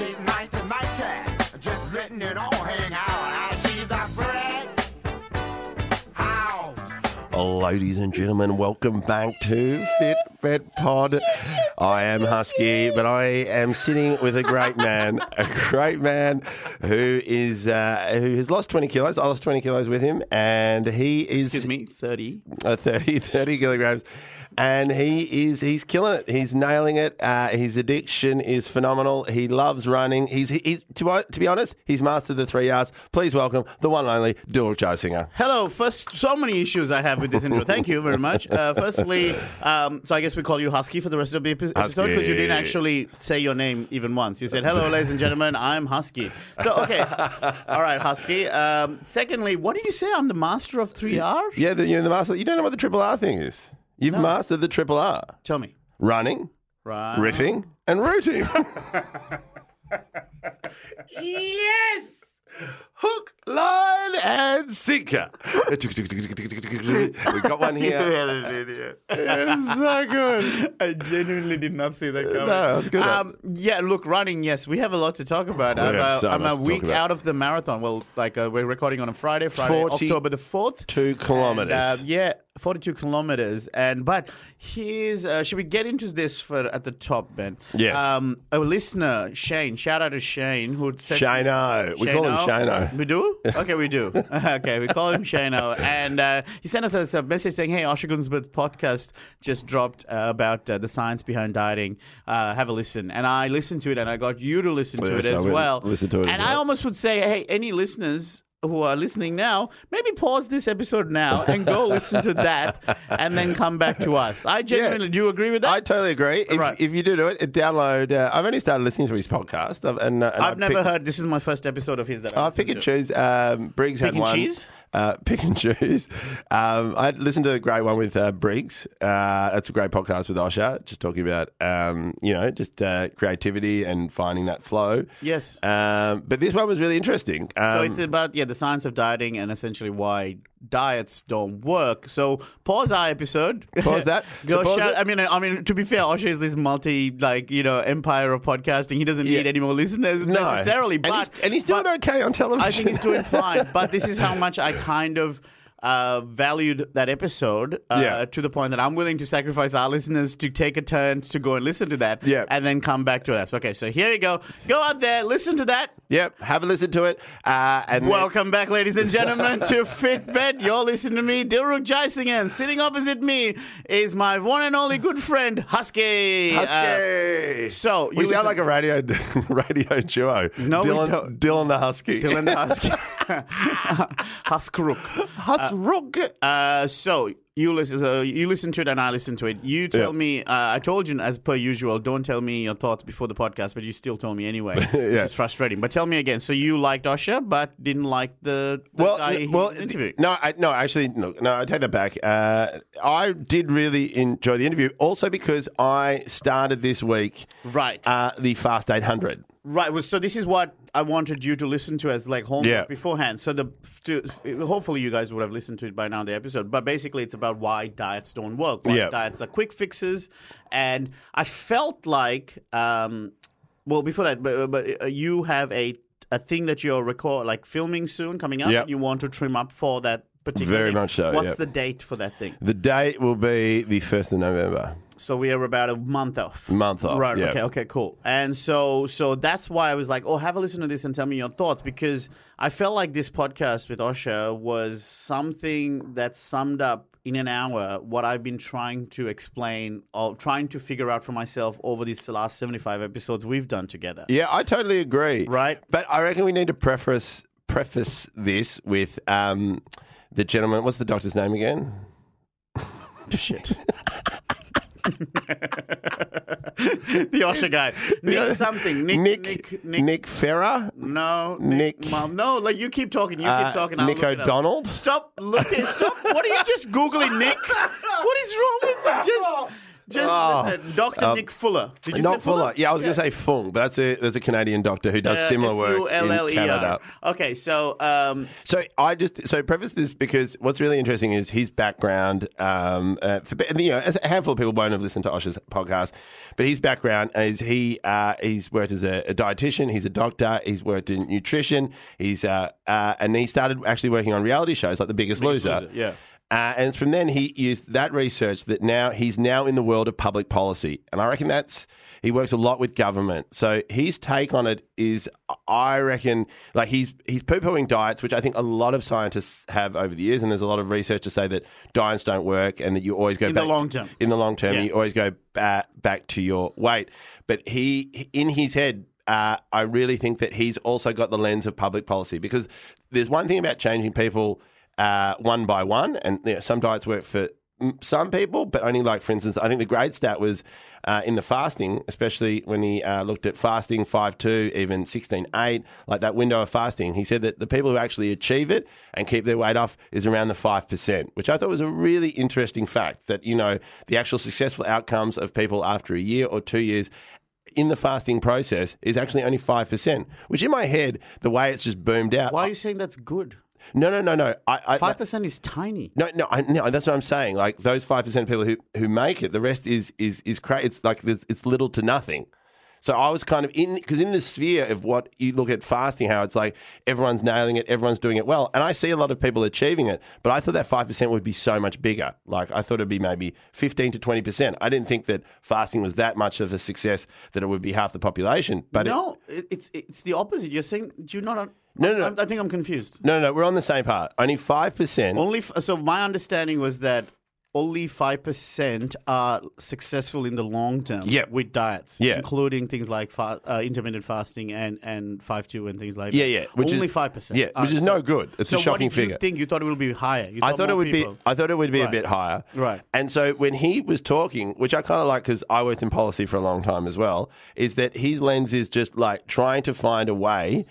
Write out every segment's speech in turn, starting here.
she's mighty, mighty. Just letting it all hang out. She's a brick house. Ladies and gentlemen, welcome back to Fit Bet Pod. I am Husky, but I am sitting with a great man, a great man who is uh, who has lost 20 kilos. I lost 20 kilos with him, and he is Excuse me, 30. uh, 30, 30 kilograms. And he is he's killing it. He's nailing it. Uh, his addiction is phenomenal. He loves running. He's he, he- to, to be honest, he's mastered the three R's. Please welcome the one and only Dilruk Jayasinha. Hello. First, so many issues I have with this intro. Thank you very much. Uh, firstly, um, so I guess we call you Husky for the rest of the epi- episode because you didn't actually say your name even once. You said, "Hello, ladies and gentlemen, I'm Husky." So okay, all right, Husky. Um, secondly, what did you say? I'm the master of three R's. Yeah, the, you're the master. You don't know what the triple R thing is. You've mastered the triple R: Tell me. running, Right. riffing, and rooting. Yes. Hook, line, and sinker. we got one here. It's so good. I genuinely did not see that coming. No, that's good. Um, yeah, look, running. Yes, we have a lot to talk about. We I'm, have uh, so I'm much a to talk week about. out of the marathon. Well, like uh, we're recording on a Friday, Friday, 40 October the fourth. Two kilometers. And, uh, yeah, 42 kilometers. And but here's uh, should we get into this for at the top, Ben? Yes. Um, a listener, Shane. Shout out to Shane who said Shano. We call him Shano. We do? Okay, we do. okay, we call him Shano. And uh, he sent us a, a message saying, Hey, Osher Günsberg podcast just dropped uh, about uh, the science behind dieting. Uh, have a listen. And I listened to it and I got you to listen to Yes, it as well. listen to it And I well. almost would say, Hey, any listeners who are listening now, maybe pause this episode now and go listen to that and then come back to us. I genuinely do you agree with that? I totally agree. If, Right. if you do do it, download. Uh, I've only started listening to his podcast, and, uh, and I've never pick, heard. This is my first episode of his that I I pick and to. choose. Um, Briggs Pick had and one. cheese? Uh, pick and choose. Um, I listened to a great one with uh, Briggs. Uh, that's a great podcast with Osher, just talking about um, you know just uh, creativity and finding that flow. Yes. Um, but this one was really interesting. Um, So it's about yeah the science of dieting and essentially why diets don't work. So pause our episode. Pause that. Go So shout. it. I mean, I mean to be fair, Osher is this multi like you know empire of podcasting. He doesn't Yeah. need any more listeners no. necessarily, and but he's, and he's doing okay on television. I think he's doing fine. But this is how much I kind of. Uh, valued that episode uh, Yeah. to the point that I'm willing to sacrifice our listeners to take a turn to go and listen to that Yeah. and then come back to us. Okay, so here you go. Go out there, listen to that. Yep, have a listen to it. Uh, and then- Welcome back, ladies and gentlemen, to Fitbet. You're listening to me, Dilruk Jayasinha. Sitting opposite me is my one and only good friend, Husky. Uh, Husky. so, we you sound listen- like a radio radio duo. No, Dylan. Dylan the Husky. Dylan the Husky. Huskruk. Husrook. Uh, so, you listen, so you listen to it and I listen to it. You tell Yeah. me, uh, I told you as per usual, don't tell me your thoughts before the podcast, but you still told me anyway. Yeah. It's frustrating. But tell me again. So, you liked Osher, but didn't like the, the well, guy n- well, was interviewing? no, I, no, actually, no, no, I take that back. Uh, I did really enjoy the interview, also because I started this week Right. uh, the Fast 800. Right. Well, so this is what I wanted you to listen to as like homework Yeah. beforehand. So the to, hopefully you guys would have listened to it by now the episode. But basically, it's about why diets don't work. Why Yeah. diets are quick fixes, and I felt like, um, well, before that, but, but uh, you have a a thing that you're record like filming soon coming up. Yeah. You want to trim up for that particular. Very thing. much so, What's the date for that thing? The date will be the 1st of November. So we are about a month off. Month off, Right. yeah. Okay. Okay. Cool. And so, so that's why I was like, oh, have a listen to this and tell me your thoughts because I felt like this podcast with Osher was something that summed up in an hour what I've been trying to explain or trying to figure out for myself over these last seventy-five episodes we've done together. Yeah, I totally agree. Right. But I reckon we need to preface preface this with um, the gentleman. What's the doctor's name again? Shit. the Osher guy, Nick something, Nick, Nick Nick, Nick, Nick, Ferrer. no, Nick- Nick, Mom, no, like you keep talking, you Uh, keep talking. I'll Nick. O'Donnell? Stop looking. Stop. What are you just googling, Nick? What is wrong with you? Just Just Oh. listen, Dr. Nick Fuller. Did you Not say Fuller? Fuller. Yeah, I was going to say Fung, but that's a that's a Canadian doctor who does similar work in F-U-L-L-E-R. Canada. Okay, so um, So I just so preface this because what's really interesting is his background. Um, uh, for, you know, a handful of people won't have listened to Osher's podcast, but his background is he uh, he's worked as a, a dietitian, he's a doctor, he's worked in nutrition, he's uh, uh, and he started actually working on reality shows like The Biggest, Loser. Loser, yeah. Uh, and it's from then he used that research that now he's now in the world of public policy. And I reckon that's, he works a lot with government. So his take on it is, I reckon, like he's, he's poo pooing diets, which I think a lot of scientists have over the years. And there's a lot of research to say that diets don't work and that you always go In the back long term. In the long term, Yeah. you always go back, back to your weight. But he, in his head, uh, I really think that he's also got the lens of public policy because there's one thing about changing people uh, one by one, and you know, some diets work for some people, but only like, for instance, I think the great stat was uh, in the fasting, especially when he uh, looked at fasting 5 2, even 16 8, like that window of fasting. He said that the people who actually achieve it and keep their weight off is around the 5%, which I thought was a really interesting fact that, you know, the actual successful outcomes of people after a year or two years in the fasting process is actually only 5%, which in my head, the way it's just boomed out. why are you saying that's good? No, no, no, no. I, Five percent is tiny. no, no, I, no. That's what I'm saying. Like those five percent of people who who make it, the rest is is is cra- It's like there's- it's little to nothing. So I was kind of in because in the sphere of what you look at fasting, how it's like everyone's nailing it, everyone's doing it well, and I see a lot of people achieving it. But I thought that five percent would be so much bigger. Like I thought it'd be maybe fifteen to twenty percent. I didn't think that fasting was that much of a success that it would be half the population. But No, it, it's it's the opposite. You're saying do you not? No, no, no. I'm- I think I'm confused. no, no, no, we're on the same part. Only five percent. Only f- so my understanding was that only five percent are successful in the long term. Yeah. with diets. Yeah. including things like fa- uh, intermittent fasting and and five two and things like Yeah, that. yeah, which only is- five percent. yeah, which is no good. It's a so shocking what did figure. You think you thought it would be higher? You I thought it more would people. be. I thought it would be a Right. bit higher. Right. And so when he was talking, which I kind of like because I worked in policy for a long time as well, is that his lens is just like trying to find a way.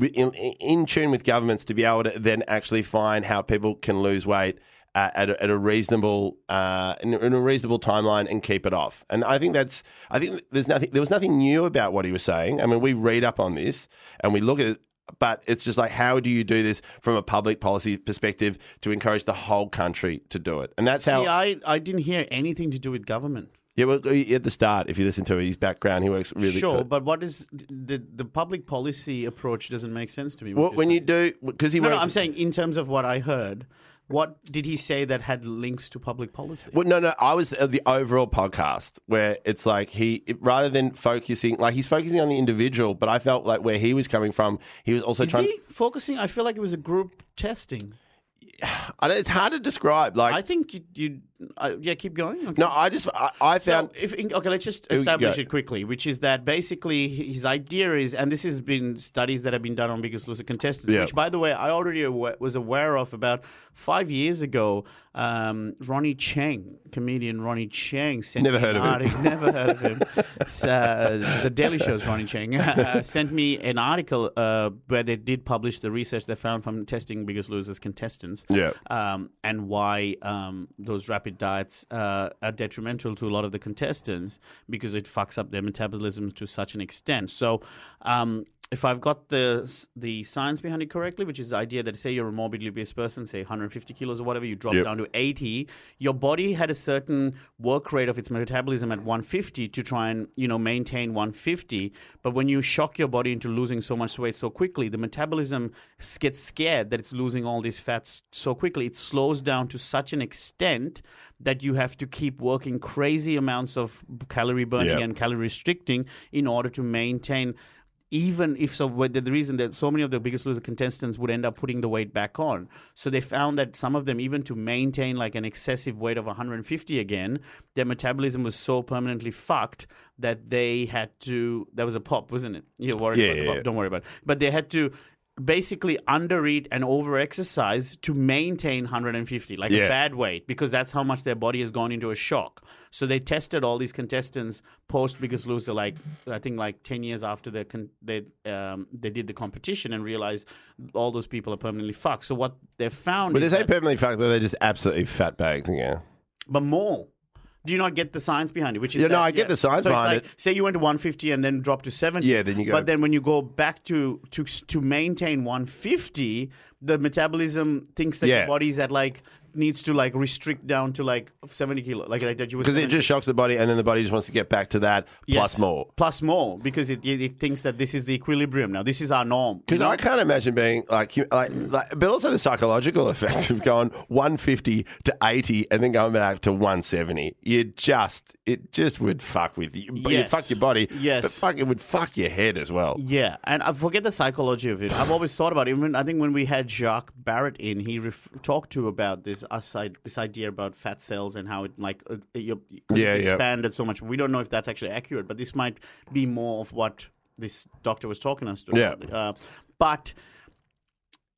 In, in tune with governments to be able to then actually find how people can lose weight uh, at, a, at a reasonable uh, in, in a reasonable timeline and keep it off. And I think that's I think there's nothing there was nothing new about what he was saying. I mean, we read up on this and we look at it. But it's just like, how do you do this from a public policy perspective to encourage the whole country to do it? And that's how. See, I, I didn't hear anything to do with government. Yeah, well, at the start, if you listen to his background, he works really. sure, good. but what is the the public policy approach doesn't make sense to me. what when you do, because he no, works. no, I'm saying in terms of what I heard, what did he say that had links to public policy? Well, no, no. I was uh, the overall podcast where it's like he, it- rather than focusing, like he's focusing on the individual, but I felt like where he was coming from, he was also Is trying. he focusing? I feel like it was a group testing. I don't, it's hard to describe. Like, I think you, you uh, yeah, keep going. Okay. no, I just, I, I So found. if okay, let's just establish it quickly, which is that basically his idea is, and this has been studies that have been done on Biggest Loser contestants, Yeah. which by the way I already was aware of about five years ago. Um, Ronny Chieng, comedian Ronny Chieng, sent Never heard of him. Never heard of him. Uh, the Daily Show's Ronny Chieng uh, sent me an article uh, where they did publish the research they found from testing Biggest Losers contestants Yeah. um, and why um, those rapid diets uh, are detrimental to a lot of the contestants because it fucks up their metabolism to such an extent. So, um, if I've got the the science behind it correctly, which is the idea that say you're a morbidly obese person, say 150 kilos or whatever, you drop Yep. down to 80, your body had a certain work rate of its metabolism at 150 to try and you know maintain 150. But when you shock your body into losing so much weight so quickly, the metabolism gets scared that it's losing all these fats so quickly. It slows down to such an extent that you have to keep working crazy amounts of calorie burning Yep. and calorie restricting in order to maintain even if so the reason that so many of the biggest loser contestants would end up putting the weight back on. So they found that some of them even to maintain like an excessive weight of 150 again their metabolism was so permanently fucked that they had to that was a pop wasn't it? You're worried Yeah, about the pop. yeah. don't worry about it. But they had to basically undereat and over-exercise to maintain 150 like Yeah. a bad weight because that's how much their body has gone into a shock so they tested all these contestants post biggest loser like i think like 10 years after they con- they um, they did the competition and realized all those people are permanently fucked so what they found But is they say permanently fucked, that they're just absolutely fat bags again. but more Do you not get the science behind it? Which is Yeah, no, I get the science so it's behind like, it. Say you went to 150 and then dropped to 70. Yeah, then you go- But then when you go back to to to maintain 150, the metabolism thinks that Yeah. your body's at like needs to like restrict down to like 70 kilo, like like that you Because it just shocks the body, and then the body just wants to get back to that plus more. plus more because it, it it thinks that this is the equilibrium now. This is our norm. you Because know? I can't imagine being like, like, like, but also the psychological effect of going 150 to 80 and then going back to 170. You just, it just would fuck with you. But You Yes. fuck your body. Yes. But fuck, it would fuck your head as well. Yeah, and I forget the psychology of it. I've always thought about it. Even I think when we had Jacques Barrett in, he ref- talked to about this us this idea about fat cells and how it like uh, you Yeah, yeah. expanded so much. We don't know if that's actually accurate, but this might be more of what this doctor was talking us to. Yeah. Uh, but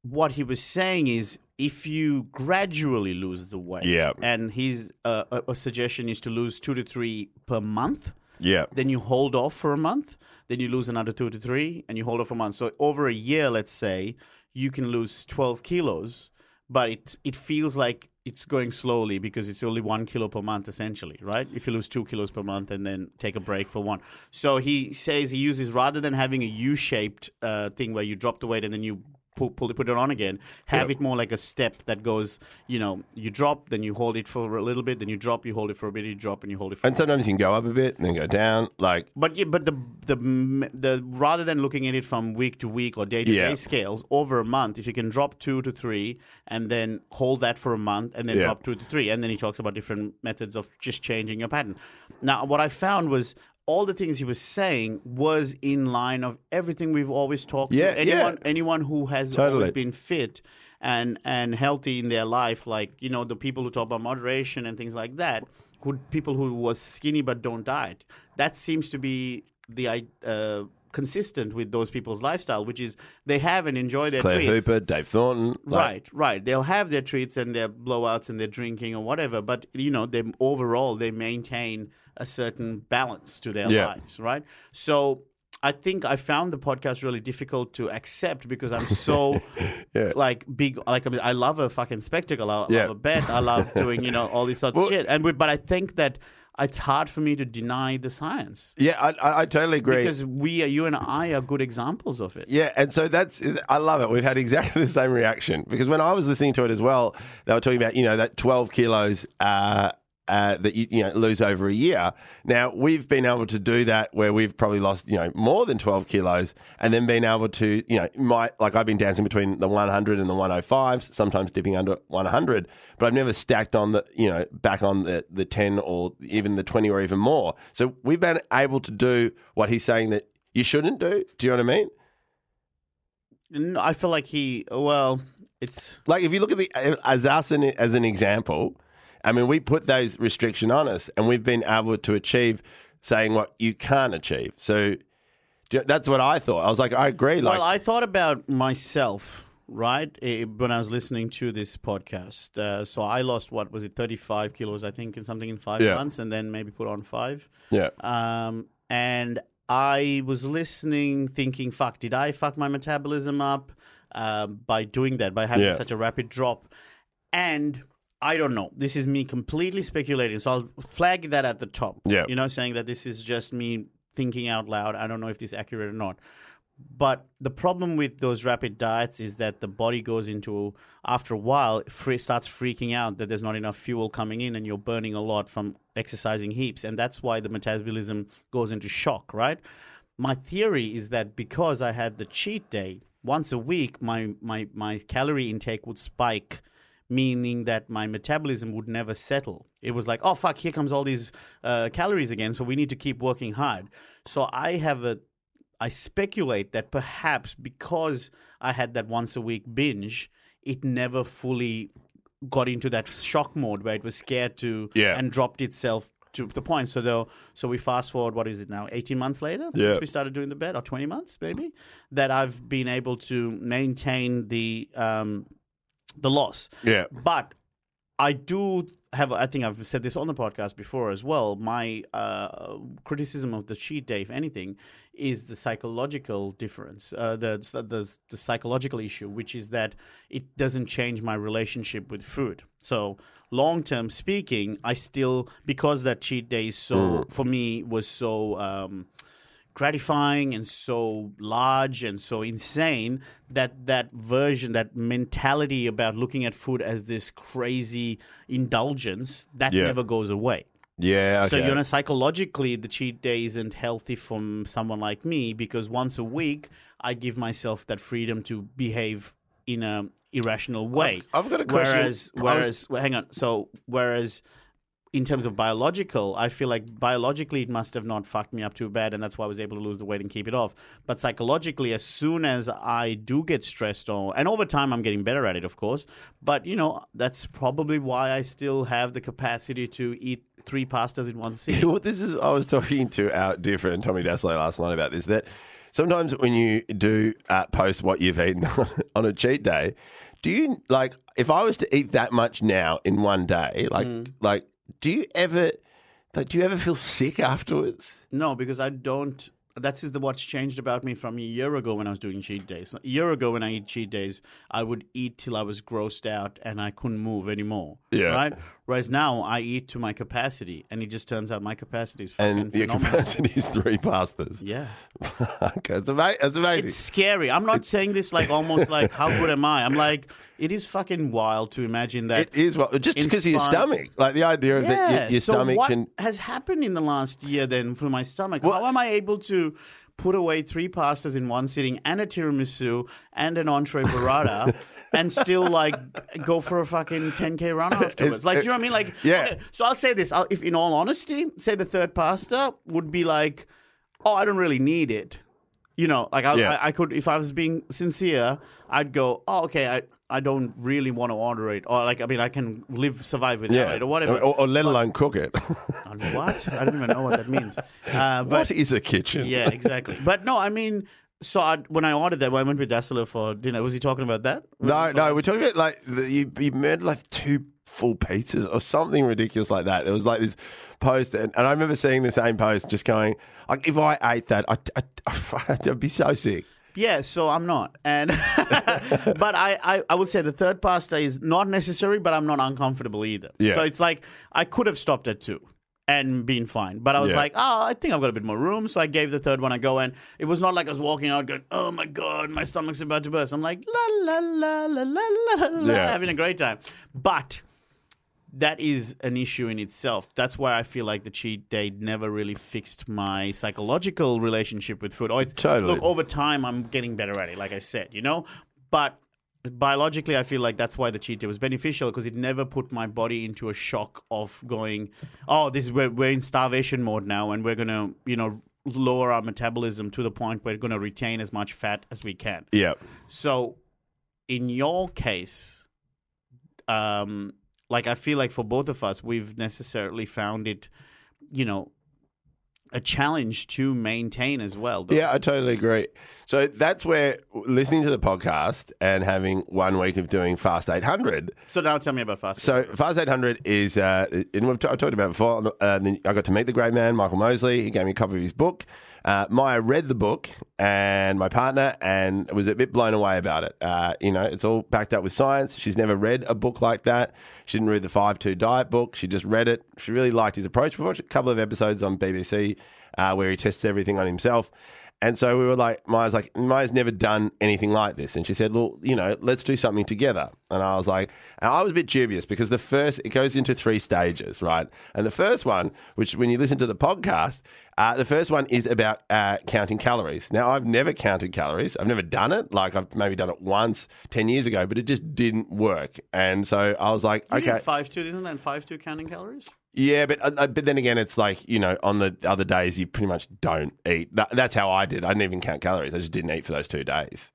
what he was saying is if you gradually lose the weight, Yeah. and his uh, a, a suggestion is to lose two to three per month Yeah. then you hold off for a month, then you lose another two to three, and you hold off for a month. So over a year, let's say, you can lose 12 kilos, but it it feels like it's going slowly because it's only one kilo per month, essentially, right? If you lose two kilos per month and then take a break for one. So he says he uses rather than having a U-shaped uh, thing where you drop the weight and then you pull, pull it, put it on again. Have it more like a step that goes, you know, you drop, then you hold it for a little bit, then you drop, you hold it for a bit, you drop, and you hold it for. And sometimes you can go up a bit and then go down. Like, But yeah, but the the the rather than looking at it from week to week or day to Yeah. day scales over a month, if you can drop two to three and then hold that for a month and then Yeah. drop two to three, and then he talks about different methods of just changing your pattern. Now, what I found was all the things he was saying was in line of everything we've always talked Yeah, to. yeah. Anyone anyone who has Totally. always been fit and and healthy in their life, like you know the people who talk about moderation and things like that, who people who was skinny but don't diet. That seems to be the uh, consistent with those people's lifestyle, which is they have and enjoy their Claire treats. Hooper, Dave Thornton. Like, Right, right. They'll have their treats and their blowouts and their drinking or whatever, but you know, they overall they maintain a certain balance to their Yeah. lives, right? So I think I found the podcast really difficult to accept because I'm so Yeah. like big. Like I, mean, I love a fucking spectacle. I Yeah. love a bet. I love doing you know all these sorts Well- of shit. And we- but I think that it's hard for me to deny the science Yeah, I, I, I totally agree. because we, are, you and I, are good examples of it. Yeah, and so that's I love it. We've had exactly the same reaction because when I was listening to it as well, they were talking about you know that twelve kilos uh, uh, that you you know lose over a year. Now we've been able to do that where we've probably lost you know more than twelve kilos, and then been able to you know my like I've been dancing between the one hundred and the one hundred fives, sometimes dipping under one hundred, but I've never stacked on the you know back on the the ten or even the twenty or even more. So we've been able to do what he's saying that you shouldn't do. Do you know what I mean? No, I feel like he. Well, it's Like if you look at the as us as an example, I mean, we put those restriction on us, and we've been able to achieve saying what you can't achieve. So that's what I thought. I was like, I agree. Like, well, I thought about myself, right, when I was listening to this podcast. Uh, so I lost what was it, thirty-five kilos, I think, in something in five Yeah. months, and then maybe put on five. yeah, Um, and I was listening, thinking, "Fuck, did I fuck my metabolism up um, by doing that, by having Yeah. such a rapid drop?" And I don't know. This is me completely speculating. So I'll flag that at the top. Yeah. You know, saying that this is just me thinking out loud. I don't know if this is accurate or not. But the problem with those rapid diets is that the body goes into, after a while, free, starts freaking out that there's not enough fuel coming in and you're burning a lot from exercising heaps. And that's why the metabolism goes into shock, right? My theory is that because I had the cheat day, once a week, my, my, my calorie intake would spike meaning that my metabolism would never settle. It was like, oh fuck, here comes all these uh, calories again, so we need to keep working hard. So I have a, I speculate that perhaps because I had that once a week binge, it never fully got into that shock mode where it was scared to Yeah. and dropped itself to the point. So though, so we fast forward. What is it now? Eighteen months later Yeah. since we started doing the bet, or twenty months maybe, that I've been able to maintain the um, the loss. yeah, But I do have I think I've said this on the podcast before as well. My uh, criticism of the cheat day, if anything, is the psychological difference, uh, the, the the psychological issue, which is that it doesn't change my relationship with food. So long term speaking, I still because that cheat day is so for me was so. Um, gratifying and so large and so insane that that version that mentality about looking at food as this crazy indulgence that Yeah. never goes away Yeah. so you know psychologically the cheat day isn't healthy from someone like me because once a week i give myself that freedom to behave in a irrational way I've got a question. whereas I was- whereas well, hang on so whereas in terms of biological, I feel like biologically it must have not fucked me up too bad, and that's why I was able to lose the weight and keep it off. But psychologically, as soon as I do get stressed, or and over time I'm getting better at it, of course. But you know that's probably why I still have the capacity to eat three pastas in one sitting. Well, this is. I was talking to our dear friend Tommy Dassalo last night about this. That sometimes when you do uh, post what you've eaten on a cheat day, do you like? If I was to eat that much now in one day, like, Mm. like, do you ever, like, do you ever feel sick afterwards? No, because I don't. That's is the what's changed about me from a year ago when I was doing cheat days. A year ago when I eat cheat days, I would eat till I was grossed out and I couldn't move anymore. Yeah. Right. Whereas now I eat to my capacity, and it just turns out my capacity is fucking And your phenomenal. capacity is three pastas. Yeah, okay, it's, ama- it's amazing. it's scary. I'm not saying this like almost like how good am I? I'm like it is fucking wild to imagine that. It is well, just because of your stomach, like the idea that your, your so stomach what can. has happened in the last year then for my stomach? How am I able to put away three pastas in one sitting and a tiramisu and an entree burrata and still like go for a fucking 10k run afterwards? Like, do you know what I mean? Like, Yeah. okay, so I'll say this: I'll, if in all honesty, say the third pasta would be like, oh, I don't really need it. You know, like I, Yeah. I, I could, if I was being sincere, I'd go, oh, okay, I, I don't really want to order it, or like, I mean, I can live, survive without Yeah, it, or whatever. or, or let alone cook it. What? I don't even know what that means. Uh, but what is a kitchen? yeah, exactly. But no, I mean, so I, when I ordered that, when I went with Dassalo for dinner, was he talking about that? No, no, we're talking about like the, you, you made like two full pizzas or something ridiculous like that. There was like this post, and, and I remember seeing the same post, just going like, if I ate that, I, I, I'd be so sick. Yeah, so I'm not, and but I, I I would say the third pasta is not necessary, but I'm not uncomfortable either. Yeah. So it's like I could have stopped at two. And been fine, but I was Yeah. like, oh, I think I've got a bit more room, so I gave the third one a go, and it was not like I was walking out going, oh my god, my stomach's about to burst. I'm like, la la la la la la la, Yeah. having a great time, but that is an issue in itself. That's why I feel like the cheat day never really fixed my psychological relationship with food. Oh, it's, Totally. Look, over time, I'm getting better at it, like I said, you know? But biologically, I feel like that's why the cheat day was beneficial because it never put my body into a shock of going, oh, this is where we're in starvation mode now and we're going to, you know, lower our metabolism to the point where we're going to retain as much fat as we can. Yeah. So, in your case, um, like I feel like for both of us, we've necessarily found it, you know, a challenge to maintain as well. Yeah, I totally agree. So that's where listening to the podcast and having one week of doing Fast 800. So now tell me about fast. So Fast 800 is, uh, and we've t- I've talked about before. Uh, I got to meet the great man, Michael Mosley. He gave me a copy of his book. Uh, Maya read the book and my partner and was a bit blown away about it. Uh, you know, it's all backed up with science. She's never read a book like that. She didn't read the 5-2 diet book. She just read it. She really liked his approach. We watched a couple of episodes on BBC uh, where he tests everything on himself. And so we were like, Maya's like, Maya's never done anything like this. And she said, well, you know, let's do something together. And I was like, and I was a bit dubious because the first, it goes into three stages, right? And the first one, which when you listen to the podcast, uh, the first one is about uh, counting calories. Now, I've never counted calories. I've never done it. Like, I've maybe done it once 10 years ago, but it just didn't work. And so I was like, You okay. did five two, isn't that five two counting calories? Yeah, but uh, but then again, it's like you know, on the other days you pretty much don't eat. That, that's how I did. I didn't even count calories. I just didn't eat for those two days.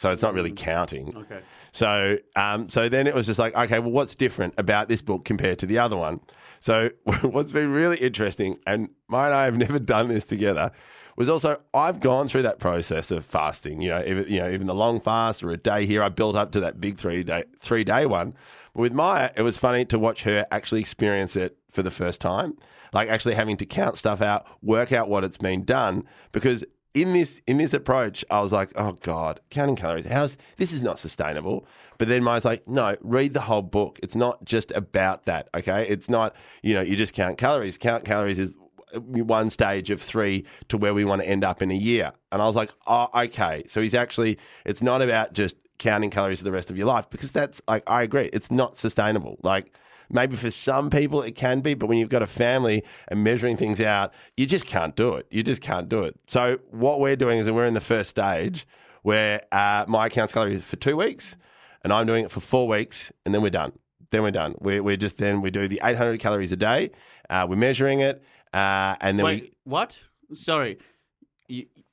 So it's not really counting. Okay. So, um, so then it was just like, okay, well, what's different about this book compared to the other one? So, what's been really interesting, and Maya and I have never done this together, was also I've gone through that process of fasting. You know, even, you know, even the long fast or a day here, I built up to that big three day three day one. But with Maya, it was funny to watch her actually experience it for the first time, like actually having to count stuff out, work out what it's been done, because in this in this approach, I was like, oh god, counting calories. How's this is not sustainable. But then Maya's like, no, read the whole book. It's not just about that. Okay, it's not you know you just count calories. Count calories is uh, one stage of three to where we want to end up in a year. And I was like, oh, okay. So he's actually, it's not about just counting calories for the rest of your life because that's like, I agree, it's not sustainable. Like, maybe for some people it can be, but when you've got a family and measuring things out, you just can't do it. You just can't do it. So what we're doing is that we're in the first stage where uh, my counts calories for two weeks and I'm doing it for four weeks and then we're done. Then we're done. We're, we're just then we do the 800 calories a day. Uh, we're measuring it, uh, and then Wait, we what? Sorry,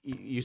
you,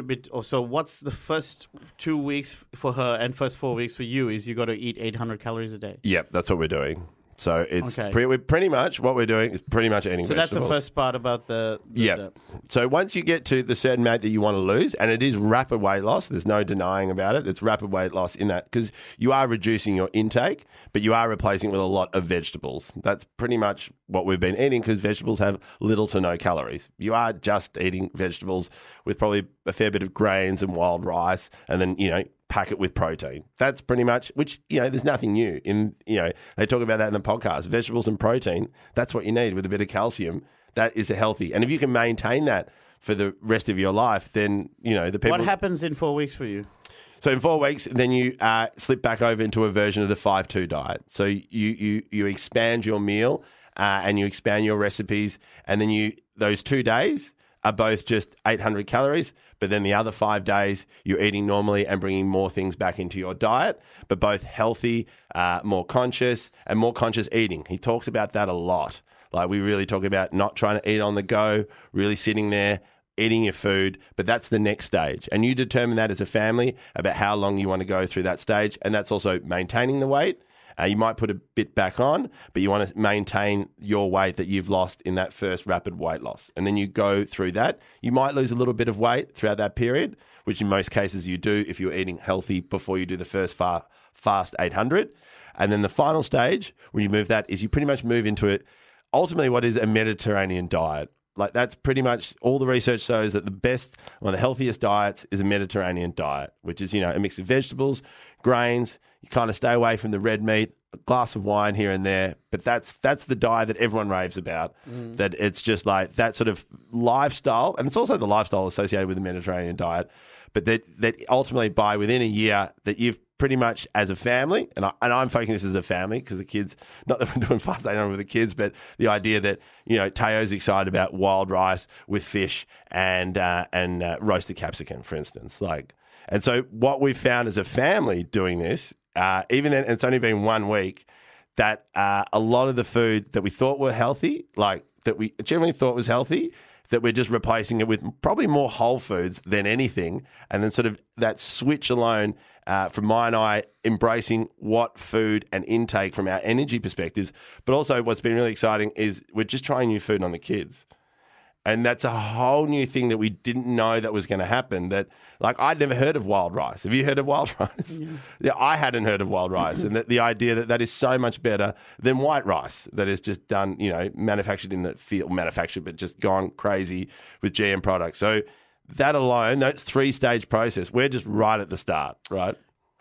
a bit. Or so, what's the first two weeks for her and first four weeks for you? Is you got to eat 800 calories a day. Yep, that's what we're doing. So it's Okay. pre- we're pretty much what we're doing is pretty much eating So that's the vegetables. first part about the. the Yeah. the- So once you get to the certain amount that you want to lose, and it is rapid weight loss, there's no denying about it. It's rapid weight loss in that because you are reducing your intake, but you are replacing it with a lot of vegetables. That's pretty much what we've been eating because vegetables have little to no calories. You are just eating vegetables with probably a fair bit of grains and wild rice, and then you know pack it with protein. That's pretty much which you know. There's nothing new in you know. They talk about that in the podcast. Vegetables and protein. That's what you need with a bit of calcium. That is a healthy. And if you can maintain that for the rest of your life, then you know the people. What happens in four weeks for you? So in four weeks, then you uh, slip back over into a version of the five two diet. So you you you expand your meal uh, and you expand your recipes, and then you those two days are both just 800 calories, but then the other five days you're eating normally and bringing more things back into your diet, but both healthy, uh, more conscious, and more conscious eating. He talks about that a lot. Like we really talk about not trying to eat on the go, really sitting there, eating your food, but that's the next stage. And you determine that as a family about how long you want to go through that stage. And that's also maintaining the weight. Uh, you might put a bit back on, but you want to maintain your weight that you've lost in that first rapid weight loss. And then you go through that. You might lose a little bit of weight throughout that period, which in most cases you do if you're eating healthy before you do the first far, fast 800. And then the final stage, when you move that, is you pretty much move into it ultimately what is a Mediterranean diet. Like that's pretty much all the research shows that the best, one of the healthiest diets is a Mediterranean diet, which is, you know, a mix of vegetables, grains. You kind of stay away from the red meat, a glass of wine here and there. But that's that's the diet that everyone raves about. Mm. That it's just like that sort of lifestyle, and it's also the lifestyle associated with the Mediterranean diet. But that that ultimately by within a year that you've pretty much as a family, and, I, and I'm focusing this as a family because the kids, not that we're doing fast 800 with the kids, but the idea that, you know, Teo's excited about wild rice with fish and, uh, and uh, roasted capsicum, for instance. Like, and so what we've found as a family doing this, uh, even then, it's only been one week, that uh, a lot of the food that we thought were healthy, like that we generally thought was healthy, that we're just replacing it with probably more whole foods than anything. And then sort of that switch alone uh, from my and I embracing what food and intake from our energy perspectives. But also, what's been really exciting is we're just trying new food on the kids. And that's a whole new thing that we didn't know that was going to happen. That, like, I'd never heard of wild rice. Have you heard of wild rice? Yeah, I hadn't heard of wild rice. and that the idea that that is so much better than white rice that is just done, you know, manufactured in the field, manufactured, but just gone crazy with GM products. So, that alone, that's three stage process. We're just right at the start, right?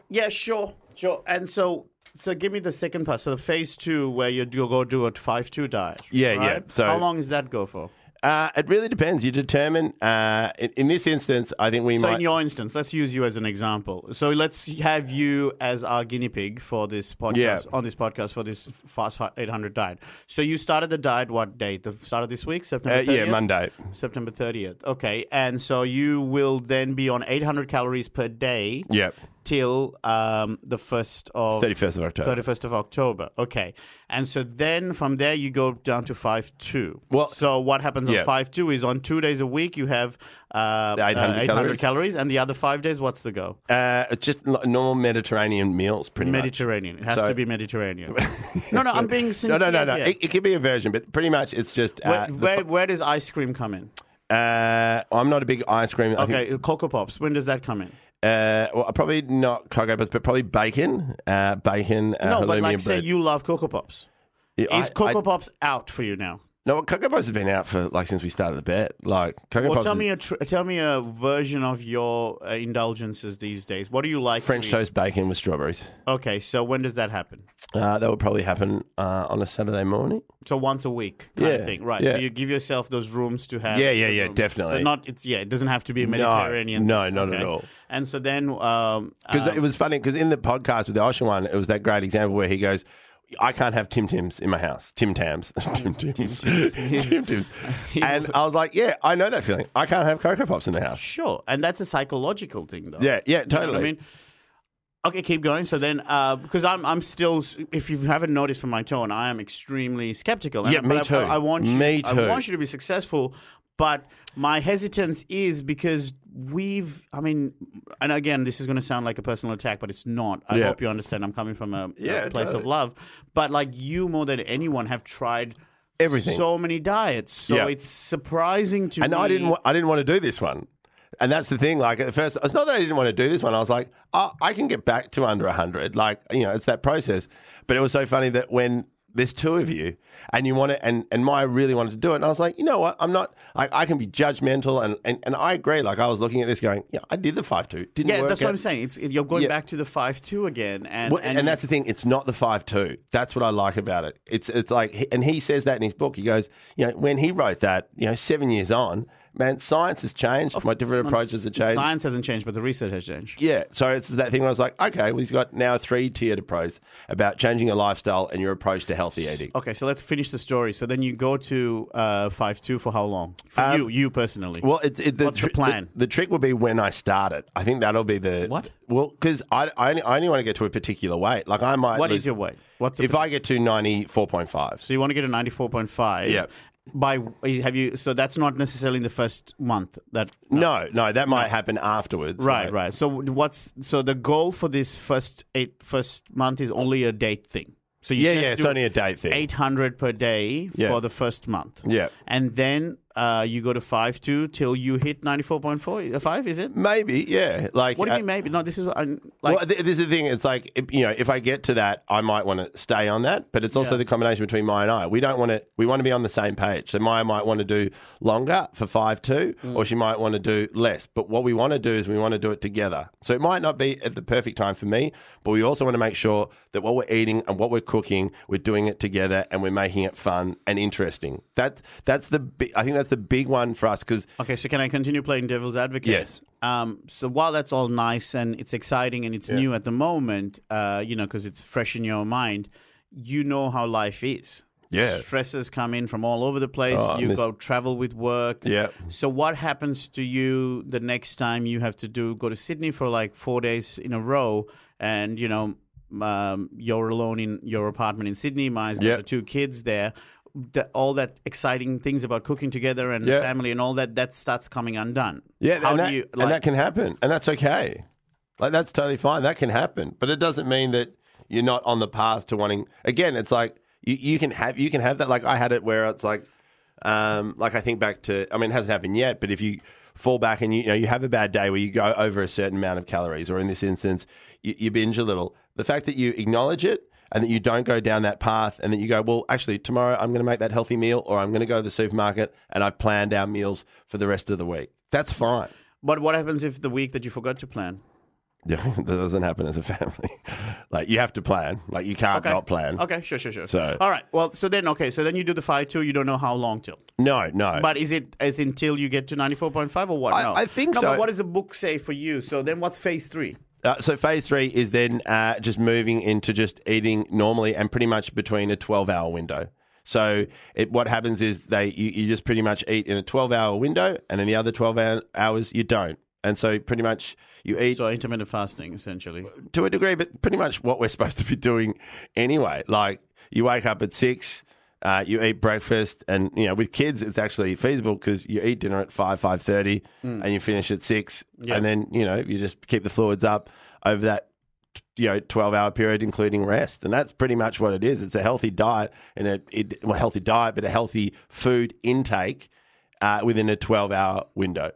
Yeah, sure, sure. And so, so give me the second part. So phase two, where you go do a five two diet. Yeah, yeah. So- how long does that go for? Uh, it really depends. You determine. Uh, in, in this instance, I think we So might. in your instance, let's use you as an example. So let's have you as our guinea pig for this podcast Yeah. on this podcast for this fast 800 diet. So you started the diet what date? The start of this week, September uh, yeah, Monday. September 30th. Okay. And so you will then be on 800 calories per day Yep. Till um, the first of 31st of October. 31st of October. Okay. And so then from there you go down to 5 2. Well, so what happens yeah. on 5 2 is on two days a week you have uh, 800 uh, 800 calories. calories. and the other five days, what's the go? Uh, just normal Mediterranean meals, pretty much. Mediterranean. It has So- to be Mediterranean. no, no, I'm being No, sincere. no, no, no. here. It, it could be a version, but pretty much it's just. Uh, where, where, where does ice cream come in? uh, I'm not a big ice cream. I think, Okay, Cocoa Pops. When does that come in? Uh, well, probably not cocoa pops, but probably bacon. Uh, bacon. Uh, no, but halloumi like and say bread. you love Cocoa Pops. Yeah, Is I- Cocoa I- Pops out for you now? No, Cocoa Puffs has been out for like since we started the bet. Like Cocoa Well, tell me a tr- tell me a version of your uh, indulgences these days. What do you like? to French eat? toast bacon with strawberries. Okay, so when does that happen? Uh, that would probably happen uh, on a Saturday morning. So once a week, kind Yeah, of thing, right? yeah. So you give yourself those rooms to have. Yeah, yeah, yeah, rooms. definitely. So not it's yeah, it doesn't have to be a Mediterranean. no, thing, not at all. And so then, um, Because um, it was funny because in the podcast with the Ocean one, it was that great example where he goes, I can't have Tim Tims in my house. Tim Tams. Tim Tims. Tim Tims. And I was like, yeah, I know that feeling. I can't have Cocoa Pops in the house. sure, and that's a psychological thing, though. Yeah, yeah, You know totally. what I mean. Okay, keep going. So then, uh, because I'm, I'm still, if you haven't noticed from my tone, I am extremely skeptical. Yeah, And- me too. I, I want you, Me I want you to be successful, but my hesitance is because we've, I mean, and again, this is going to sound like a personal attack, but it's not. I Yeah. hope you understand. I'm coming from a, a Yeah, place of love, but like you more than anyone have tried Everything. so many diets. So Yeah. it's surprising to And me. I didn't, wa- I didn't want to do this one. And that's the thing. Like at first, it's not that I didn't want to do this one. I was like, oh, I can get back to under 100. Like, you know, it's that process. But it was so funny that when there's two of you and you want to, and, and Maya really wanted to do it. And I was like, you know what? I'm not, like, I can be judgmental. And, and, and I agree. Like, I was looking at this going, yeah, I did the 5 2. Didn't yeah, work that's what out. I'm saying. It's you're going Yeah. back to the five two again, and Well, and, that's the thing. It's not the five two. That's what I like about it. It's it's like, and he says that in his book. He goes, you know, when he wrote that, you know, seven years on, man, science has changed. My different approaches have changed. Science hasn't changed, but the research has changed. Yeah, so it's that thing where I was like, okay, well, he's got now a three tiered approach about changing your lifestyle and your approach to healthy eating. Okay, so let's finish the story. So then you go to uh, five two for how long? For you, you personally. Um, Well, it, it, the, What's the plan? The, trick will be when I start it. I think that'll be the What? Well, because I, I only, I only want to get to a particular weight. Like I might. what lose- is your weight? What's the If I get to ninety four point five, so you want to get a ninety four point five? Yeah. By have you? So that's not necessarily in the first month. That no, no, that might happen afterwards. right, right. So what's so the goal for this first eight first month is only a date thing. So you Yeah, yeah, it's only a date thing. 800 per day Yeah. for the first month. Yeah. And then uh, you go to 5 2 till you hit 94.4. 5, is it? Maybe, yeah. Like, What do you uh, mean, maybe? No, this is what I'm like. well, th- this is the thing. It's like if, you know, if I get to that, I might want to stay on that. But it's also Yeah. the combination between Maya and I. We don't want to. We want to be on the same page. So Maya might want to do longer for five two, Mm. or she might want to do less. But what we want to do is we want to do it together. So it might not be at the perfect time for me, but we also want to make sure that what we're eating and what we're cooking, we're doing it together and we're making it fun and interesting. That that's the. I think that's the big one for us because okay, so can I continue playing devil's advocate? Yes. Um, so while that's all nice and it's exciting and it's new at the moment, uh, you know, because it's fresh in your mind, you know how life is. Yeah. Stresses come in from all over the place. Oh, you miss- go travel with work. Yeah. So what happens to you the next time you have to do go to Sydney for like four days in a row, and you know um, you're alone in your apartment in Sydney. Maya's got Yeah. the two kids there. The, all that exciting things about cooking together and Yeah. family and all that that starts coming undone. Yeah, How and, that, you and that can happen, and that's okay. Like that's totally fine. That can happen, but it doesn't mean that you're not on the path to wanting. Again, it's like you, you can have you can have that. Like I had it where it's like, um, like I think back to. I mean, it hasn't happened yet, but if you fall back and you, you know you have a bad day where you go over a certain amount of calories, or in this instance, you, you binge a little. The fact that you acknowledge it and that you don't go down that path and that you go, well, actually, tomorrow I'm going to make that healthy meal or I'm going to go to the supermarket and I've planned our meals for the rest of the week. That's fine. But what happens if the week that you forgot to plan? Yeah, that doesn't happen as a family. like you have to plan. Like you can't not plan. Okay, sure, sure, sure. So- all right. Well, so then okay, so then you do the five two. You don't know how long till. No, no. But is it as until you get to ninety four point five or what? I- no, I think no, so. But what does the book say for you? So then, what's phase three? Uh, so phase three is then uh, just moving into just eating normally and pretty much between a 12 hour window. So it, what happens is they you, you just pretty much eat in a 12 hour window and then the other 12 hour- hours you don't. and so pretty much you eat So intermittent fasting, essentially. to a degree, but pretty much what we're supposed to be doing anyway. Like you wake up at six, uh, you eat breakfast, and you know with kids it's actually feasible because you eat dinner at five five thirty, and you finish at six, Yeah. and then you know you just keep the fluids up over that you know twelve hour period, including rest, and that's pretty much what it is. It's a healthy diet and a it, well, healthy diet, but a healthy food intake uh, within a twelve hour window.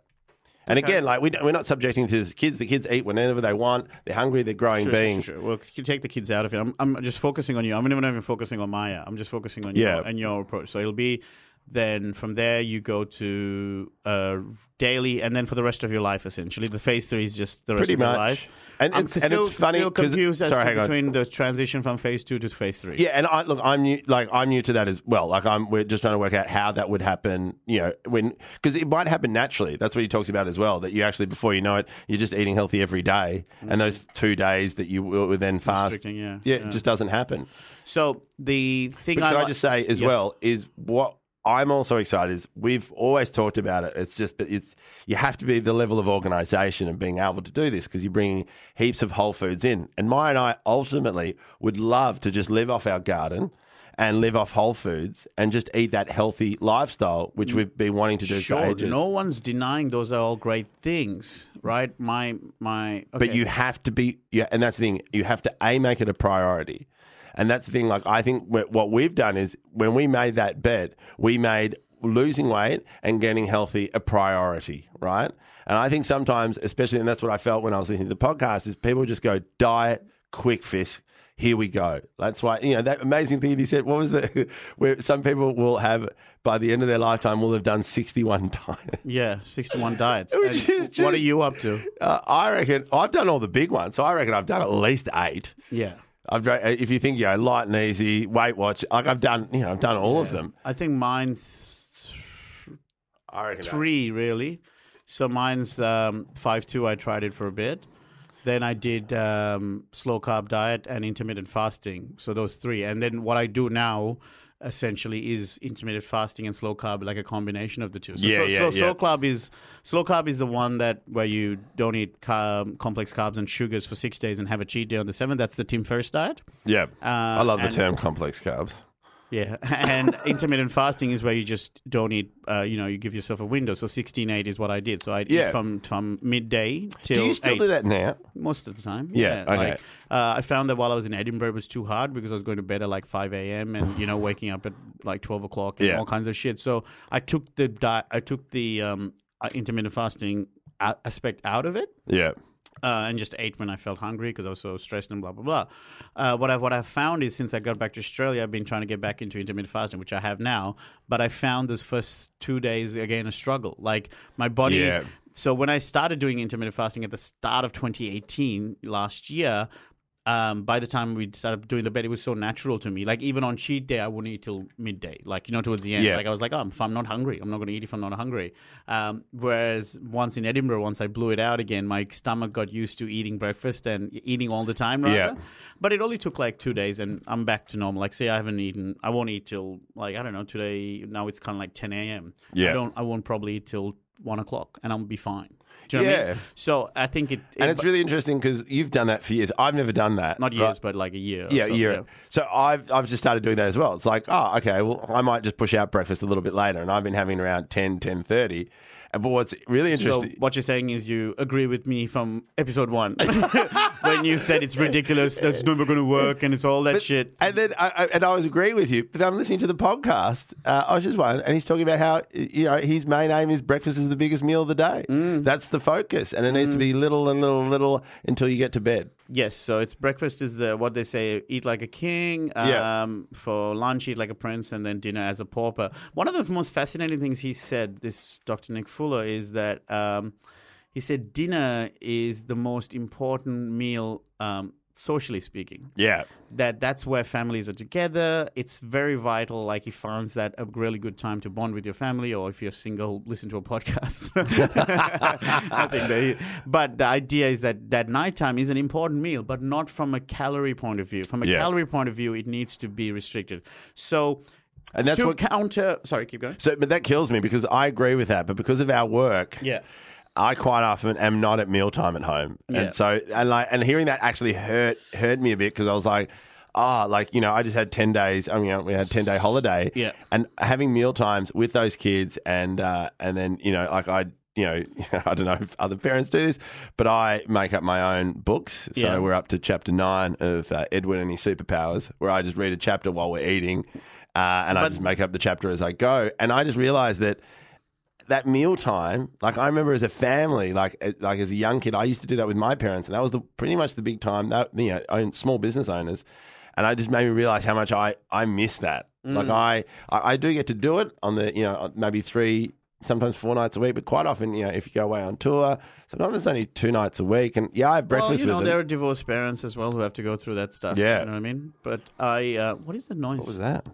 And again, like we, we're not subjecting to the kids. The kids eat whenever they want. They're hungry. They're growing Sure, beings. sure, sure. Well, you take the kids out of it. I'm, I'm just focusing on you. I'm not even focusing on Maya. I'm just focusing on Yeah. you and your approach. So it'll be then from there you go to uh, daily, and then for the rest of your life, essentially, the phase three is just the rest Pretty of your life. And I'm it's- and still, it's funny confused as sorry, to hang on. between the transition from phase two to phase three. Yeah, and I look, I'm new. Like I'm new to that as well. Like I'm, we're just trying to work out how that would happen. You know, when because it might happen naturally. That's what he talks about as well. That you actually, before you know it, you're just eating healthy every day, and those two days that you will then fast, yeah, yeah, yeah. it just doesn't happen. So the thing But I can I just say as Yes. well is what I'm also excited is we've always talked about it. It's just but it's you have to be the level of organisation and being able to do this because you're bringing heaps of whole foods in. And Maya and I ultimately would love to just live off our garden and live off whole foods and just eat that healthy lifestyle which we've been wanting to do for Sure, ages. no one's denying those are all great things, right? My my. But you have to be, yeah, and that's the thing. You have to a make it a priority, and that's the thing. Like I think what we've done is when we made that bet, we made losing weight and getting healthy a priority, right? And I think sometimes, especially, and that's what I felt when I was listening to the podcast, is people just go diet, quick fix. Here we go. That's why you know that amazing thing he said. What was the where some people will have by the end of their lifetime will have done sixty one diets. Yeah, sixty-one diets. Which And is what are you up to? Uh, I reckon I've done all the big ones, so I reckon I've done at least eight. Yeah, I've if you think you know Lite n' Easy, Weight Watch, like I've done, you know, I've done all of them. I think mine's I three really. So mine's um, five two. I tried it for a bit. Then I did um, slow carb diet and intermittent fasting. So those three. And then what I do now essentially is intermittent fasting and slow carb, like a combination of the two. So, Yeah, so, yeah, so yeah. slow carb is slow carb is the one that where you don't eat carb, complex carbs and sugars for six days and have a cheat day on the seventh. That's the Tim Ferriss diet. Yeah, I love the um, term complex carbs. Yeah, and intermittent fasting is where you just don't eat. Uh, you know, you give yourself a window. So sixteen eight is what I did. So I Yeah. eat from from midday till Do you still eight do that now? most of the time. Yeah, okay. Like, uh, I found that while I was in Edinburgh, it was too hard because I was going to bed at like five a.m. and you know waking up at like twelve o'clock and Yeah. all kinds of shit. So I took the diet. I took the um, uh, intermittent fasting a- aspect out of it Yeah, uh, and just ate when I felt hungry because I was so stressed and blah blah blah. Uh, what I what I found is since I got back to Australia, I've been trying to get back into intermittent fasting, which I have now. But I found this first two days again a struggle. Like my body. Yeah. So when I started doing intermittent fasting at the start of 2018 last year. Um, by the time we started doing the bed, it was so natural to me. Like even on cheat day, I wouldn't eat till midday. Like you know, towards the end, Yeah. like I was like, oh, if I'm not hungry, I'm not going to eat if I'm not hungry. Um, whereas once in Edinburgh, once I blew it out again, my stomach got used to eating breakfast and eating all the time. Rather. Yeah. But it only took like two days, and I'm back to normal. Like, say I haven't eaten, I won't eat till like I don't know today. Now it's kind of like 10 a.m. Yeah. I don't. I won't probably eat till one o'clock, and I'll be fine. Do you know what I Yeah. mean? So I think it. and it- it's really interesting because you've done that for years. I've never done that. not right? years, but like a year. or Yeah, so, year. So I've I've just started doing that as well. It's like, oh, okay, well, I might just push out breakfast a little bit later, and I've been having around 10, 10.30. But what's really So interesting, what you're saying is you agree with me from episode one when you said it's ridiculous, that's never going to work, and it's all that shit. And then, I, I, and I was agreeing with you. But then I'm listening to the podcast, uh, Osher's one, and he's talking about how you know his main aim is breakfast is the biggest meal of the day. Mm. That's the focus, and it needs to be little and little, and little until you get to bed. Yes, so it's breakfast is the what they say eat like a king. Um, Yeah. For lunch, eat like a prince, and then dinner as a pauper. One of the most fascinating things he said, this Dr. Nick Fuller, is that um, he said dinner is the most important meal, um, socially speaking. Yeah, that that's where families are together. It's very vital. Like he finds that a really good time to bond with your family, or if you're single, listen to a podcast. I think they, but the idea is that that nighttime is an important meal, but not from a calorie point of view. From a Yeah. calorie point of view, it needs to be restricted. So and that's to what. counter, sorry, keep going. So, but that kills me because I agree with that. But because of our work, Yeah. I quite often am not at mealtime at home, Yeah. and so and like and hearing that actually hurt hurt me a bit because I was like. Ah, like you know, I just had ten days. I mean, we had ten day holiday, Yeah. and having meal times with those kids, and uh, and then you know, like I, you know, I don't know if other parents do this, but I make up my own books. So Yeah. we're up to chapter nine of uh, Edwin and his superpowers, where I just read a chapter while we're eating, uh, and I just make up the chapter as I go. And I just realized that that mealtime, like I remember as a family, like uh, like as a young kid, I used to do that with my parents, and that was the pretty much the big time. That you know, own small business owners, and I just made me realize how much I I miss that. Like I, I I do get to do it on the you know maybe three. Sometimes four nights a week, but quite often, you know, if you go away on tour, sometimes it's only two nights a week. And yeah, I have breakfast well, you know, with there are divorced parents as well who have to go through that stuff. Yeah. You know what I mean? But I, uh, what is the noise? What was that?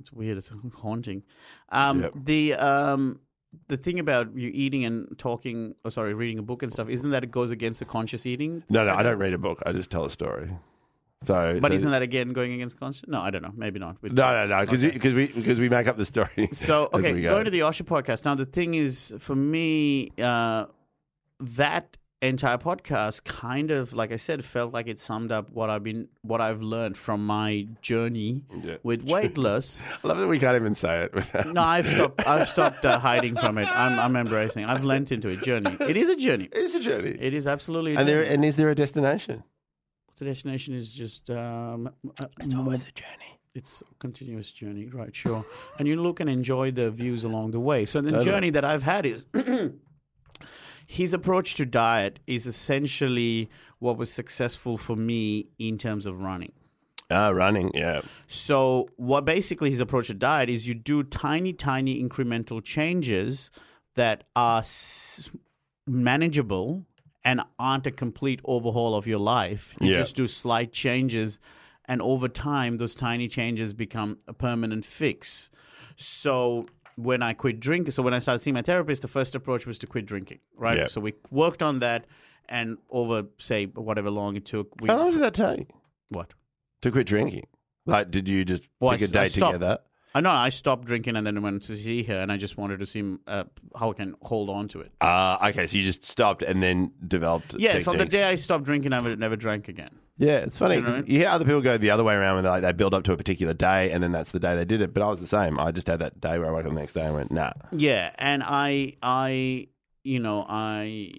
It's weird. It's haunting. Um, Yep. The um, the thing about you eating and talking, or sorry, reading a book and stuff, isn't that it goes against the conscious eating? No, no, I don't read a book. I just tell a story. So, But so- isn't that again going against conscious? No, I don't know. Maybe not. With no, no, no, because Okay. we because we make up the story. So okay, we go. going to the Osher podcast. Now the thing is, for me, uh, that entire podcast kind of, like I said, felt like it summed up what I've been, what I've learned from my journey Yeah. with weightless. I love that we can't even say it. without- no, I've stopped. I've stopped uh, hiding from it. I'm, I'm embracing. I've lent into a journey. It is a journey. It is a journey. It is absolutely. A and there and is there a destination? the destination is just. Um, uh, It's always a journey. it's a continuous journey, right? Sure. and you look and enjoy the views along the way. So the Totally. journey that I've had is his approach to diet is essentially what was successful for me in terms of running. Ah, running. Yeah. So what basically his approach to diet is you do tiny, tiny incremental changes that are s- manageable and aren't a complete overhaul of your life. You Yeah. just do slight changes, and over time, those tiny changes become a permanent fix. So when I quit drinking, so when I started seeing my therapist, the first approach was to quit drinking, right? Yeah. So we worked on that, and over say whatever long it took, we How long did that take what? to quit drinking? Like, did you just Well, I pick a s- I date stopped. together? I know I stopped drinking and then went to see her, and I just wanted to see uh, how I can hold on to it. Ah, okay. So you just stopped and then developed. Yeah, from the day I stopped drinking, I never drank again. Yeah, it's funny You know 'cause what I you hear other people go the other way around when they like they build up to a particular day and then that's the day they did it. But I was the same. I just had that day where I woke up the next day and went, nah. Yeah, and I, I, you know, I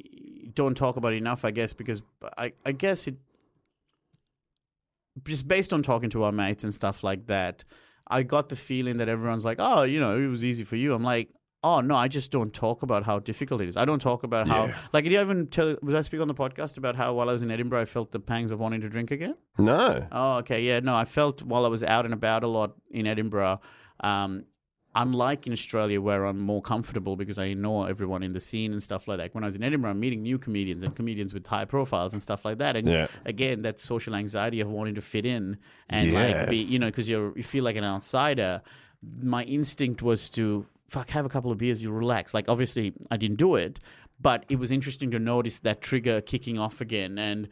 don't talk about it enough, I guess, because I, I guess it, just based on talking to our mates and stuff like that, I got the feeling that everyone's like, oh, you know, it was easy for you. I'm like, oh no, I just don't talk about how difficult it is. I don't talk about how, Yeah. like, did you even tell? Was I speak on the podcast about how while I was in Edinburgh, I felt the pangs of wanting to drink again? No. Oh, okay. Yeah, no, I felt while I was out and about a lot in Edinburgh, um, unlike in Australia where I'm more comfortable because I know everyone in the scene and stuff like that. When I was in Edinburgh, I'm meeting new comedians and comedians with high profiles and stuff like that. And Yeah. again, that social anxiety of wanting to fit in and Yeah. like be, you know, because you're you feel like an outsider. My instinct was to fuck have a couple of beers, you relax. Like obviously, I didn't do it, but it was interesting to notice that trigger kicking off again and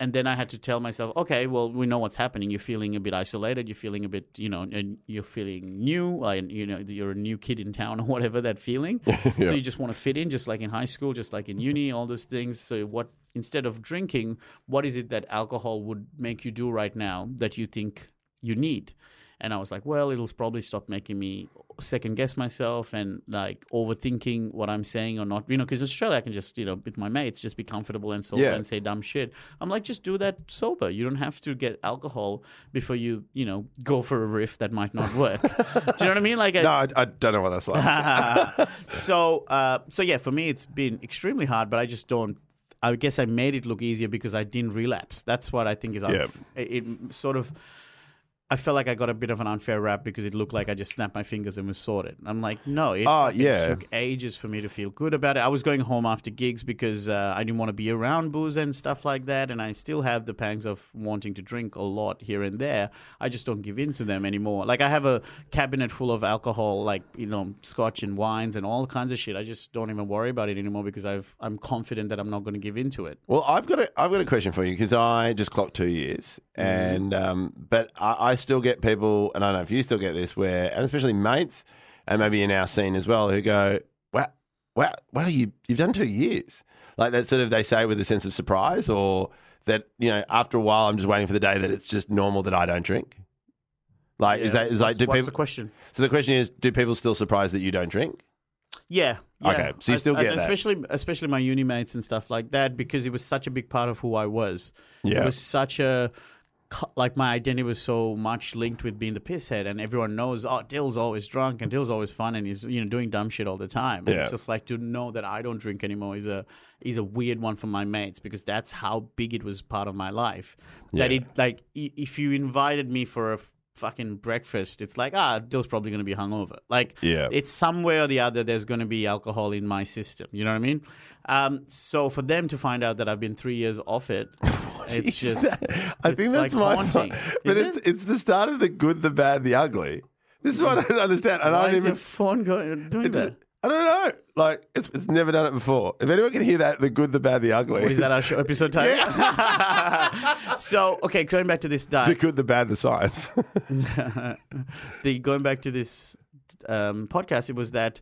and then I had to tell myself, okay, well, we know what's happening. You're feeling a bit isolated. You're feeling a bit, you know, and you're feeling new. And you know, you're a new kid in town or whatever that feeling. So you just want to fit in, just like in high school, just like in uni, all those things. So what instead of drinking, what is it that alcohol would make you do right now that you think you need? And I was like, well, it'll probably stop making me second guess myself and like overthinking what I'm saying or not. You know, because Australia, I can just, you know, with my mates, just be comfortable and sober Yeah. and say dumb shit. I'm like, just do that sober. You don't have to get alcohol before you, you know, go for a riff that might not work. do you know what I mean? Like, I- No, I, I don't know what that's like. so uh, so yeah, for me it's been extremely hard, but I just don't. I guess I made it look easier because I didn't relapse. That's what I think is. Yeah. it, it sort of. I felt like I got a bit of an unfair rap because it looked like I just snapped my fingers and was sorted. I'm like, no, it fucking yeah. took ages for me to feel good about it. I was going home after gigs because uh, I didn't want to be around booze and stuff like that, and I still have the pangs of wanting to drink a lot here and there. I just don't give in to them anymore. Like I have a cabinet full of alcohol, like you know, scotch and wines and all kinds of shit. I just don't even worry about it anymore because I've I'm confident that I'm not going to give in to it. Well, I've got a I've got a question for you because I just clocked two years, Mm-hmm. and um, but I, I still get people, and I don't know if you still get this, where and especially mates, and maybe in our scene as well, who go, "Well, wow, well, you you've done two years. Like that, sort of they say with a sense of surprise, or that you know, after a while, I'm just waiting for the day that it's just normal that I don't drink. Like, is Yeah. that is like do What's people? the question? So the question is, do people still surprised that you don't drink? Yeah. yeah. Okay, so you still I- get that. especially especially my uni mates and stuff like that because it was such a big part of who I was. Yeah. It was such a like my identity was so much linked with being the pisshead, and everyone knows. Oh, Dill's always drunk, and Dill's always fun, and he's you know doing dumb shit all the time. Yeah. It's just like to know that I don't drink anymore is a is a weird one for my mates because that's how big it was part of my life. That Yeah. it like if you invited me for a fucking breakfast, it's like ah, Dill's probably gonna be hungover. Like Yeah. it's somewhere or the other there's going to be alcohol in my system you know what i mean um, so for them to find out that i've been three years off it it's just I it's think that's like my haunting. phone. But Is it's it? it's the start of the good, the bad, the ugly. This is what I don't understand. And I why don't is even your phone going, doing It that just- I don't know. Like it's, it's never done it before. If anyone can hear that, the good, the bad, the ugly. Is that our show episode title? so okay, going back to this the diet, good, the bad, the science? the going back to this um, podcast, it was that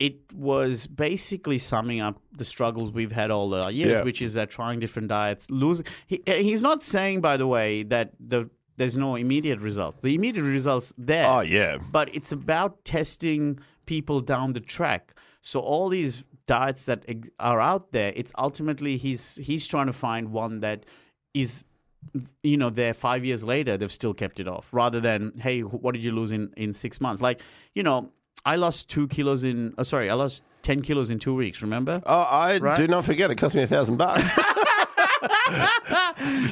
it was basically summing up the struggles we've had all the years, Yeah. which is that trying different diets, losing. He, he's not saying, by the way, that the there's no immediate result. The immediate results there. oh yeah, but it's about testing people down the track. So all these diets that are out there, it's ultimately he's he's trying to find one that is you know there five years later they've still kept it off rather than hey what did you lose in in six months like you know i lost two kilos in oh, sorry i lost 10 kilos in two weeks remember oh I Right? do not forget. It cost me a thousand bucks.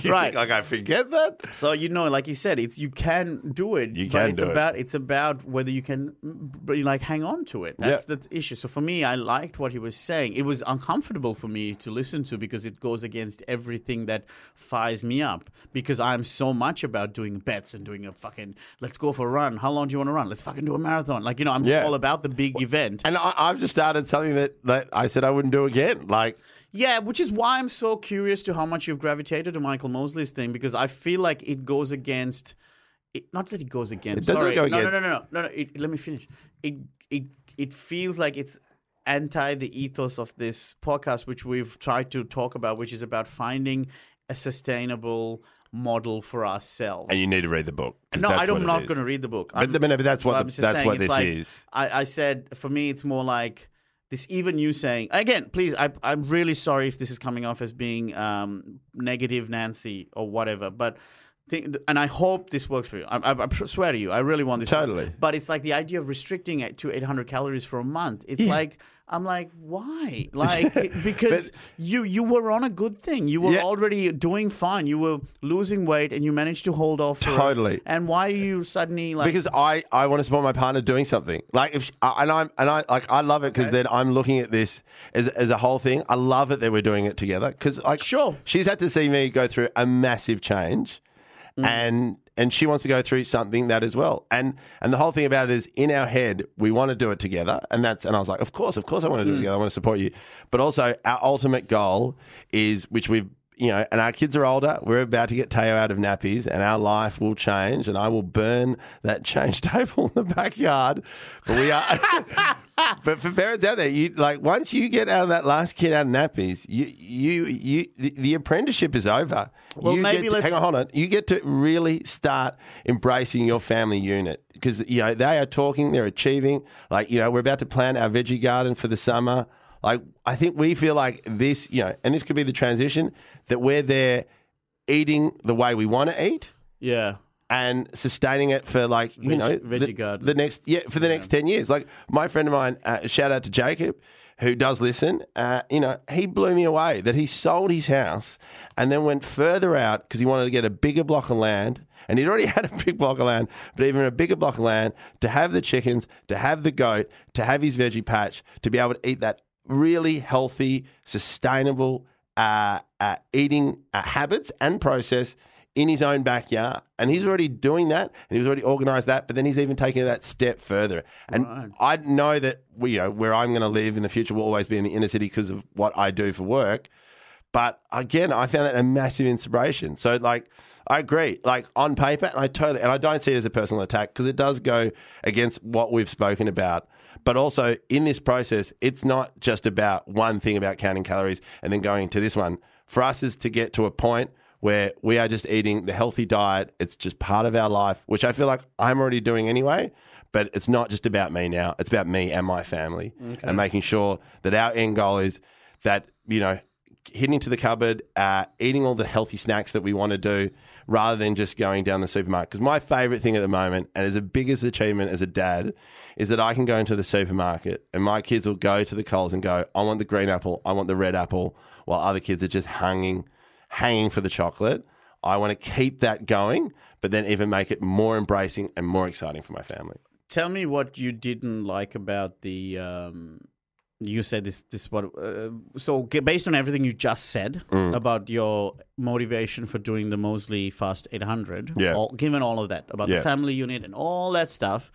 Right. think, Like I forget that. So you know, like you said, it's you can do it. You but can it's do it. it's about whether you can like hang on to it. That's Yeah. the issue. So for me, I liked what he was saying. It was uncomfortable for me to listen to because it goes against everything that fires me up. Because I'm so much about doing bets and doing a fucking let's go for a run. How long do you want to run? Let's fucking do a marathon. Like you know, I'm Yeah. all about the big event. And I, I've just started something that, that I said I wouldn't do again. Like Yeah, which is why I'm so curious to how much you've gravitated to Michael Mosley's thing because I feel like it goes against. It, not that it goes against. It doesn't sorry, go no, against- no, no, no, no, no. It, let me finish. It it it feels like it's anti the ethos of this podcast, which we've tried to talk about, which is about finding a sustainable model for ourselves. and you need to read the book. no, I don't, I'm not going to read the book. But, I'm- but, no, but that's what I'm the, that's saying, what this like- is. I, I said for me, it's more like this. Even you saying again, please. I, I'm really sorry if this is coming off as being um, negative, Nancy, or whatever. But think, and I hope this works for you. I, I, I swear to you, I really want this. to work. Totally. But it's like the idea of restricting it to 800 calories for a month. It's like. I'm like, why? Like, because you you were on a good thing. You were Yeah. already doing fine. You were losing weight, and you managed to hold off. for it. Totally. And why are you suddenly like? because I, I want to support my partner doing something. Like if she, and I'm and I like I love it because then I'm looking at this as as a whole thing. I love it that we're doing it together because like Sure. she's had to see me go through a massive change, Mm. and and she wants to go through something that as well. And and the whole thing about it is in our head we want to do it together, and that's and I was like, of course, of course, I want to do it Mm. together. I want to support you, but also our ultimate goal is which we've you know, and our kids are older. We're about to get Teo out of nappies, and our life will change. And I will burn that change table in the backyard. But we are. but for parents out there, you like once you get out of that last kid out of nappies, you you you the, the apprenticeship is over. Well, you maybe get to, let's- hang on, hold on. You get to really start embracing your family unit because you know they are talking, they're achieving. Like you know, we're about to plant our veggie garden for the summer. Like I think we feel like this, you know, and this could be the transition that we're there eating the way we want to eat yeah. and sustaining it for like you Veg- know veggie the, garden. the next yeah for the next 10 years like my friend of mine uh, shout out to Jacob who does listen uh, you know he blew me away that he sold his house and then went further out because he wanted to get a bigger block of land and he'd already had a big block of land but even a bigger block of land to have the chickens to have the goat to have his veggie patch to be able to eat that really healthy sustainable uh, uh, eating uh, habits and process in his own backyard. And he's already doing that and he's already organized that, but then he's even taking that step further. And I know that we, you know, where I'm going to live in the future will always be in the inner city because of what I do for work. But again, I found that a massive inspiration. So like. I agree. Like on paper, and I totally, and I don't see it as a personal attack because it does go against what we've spoken about. But also in this process, it's not just about one thing about counting calories and then going to this one. For us, is to get to a point where we are just eating the healthy diet. It's just part of our life, which I feel like I'm already doing anyway. But it's not just about me now. It's about me and my family and making sure that our end goal is that, you know, hitting into the cupboard, uh, eating all the healthy snacks that we want to do, rather than just going down the supermarket. Because my favorite thing at the moment, and is the biggest achievement as a dad, is that I can go into the supermarket and my kids will go to the Coles and go, "I want the green apple, I want the red apple," while other kids are just hanging, hanging for the chocolate. I want to keep that going, but then even make it more embracing and more exciting for my family. Tell me what you didn't like about the. Um, you said this. This what. Uh, so based on everything you just said Mm. about your motivation for doing the Mosley Fast 800, Yeah. all, given all of that about Yeah. Mm-hmm. the family unit and all that stuff,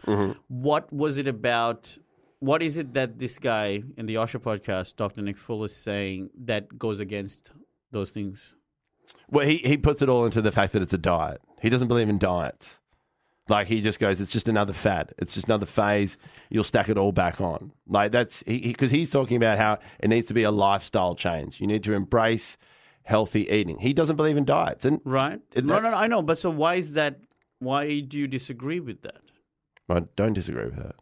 what was it about? What is it that this guy in the Osher podcast, Dr. Nick Full, is saying that goes against those things? Well, he, he puts it all into the fact that it's a diet. He doesn't believe in diets. Like he just goes, it's just another fad. It's just another phase. You'll stack it all back on. Like that's because he, he's talking about how it needs to be a lifestyle change. You need to embrace healthy eating. He doesn't believe in diets, and Right? It- no, no, no, I know. But so why is that? Why do you disagree with that? I don't disagree with that.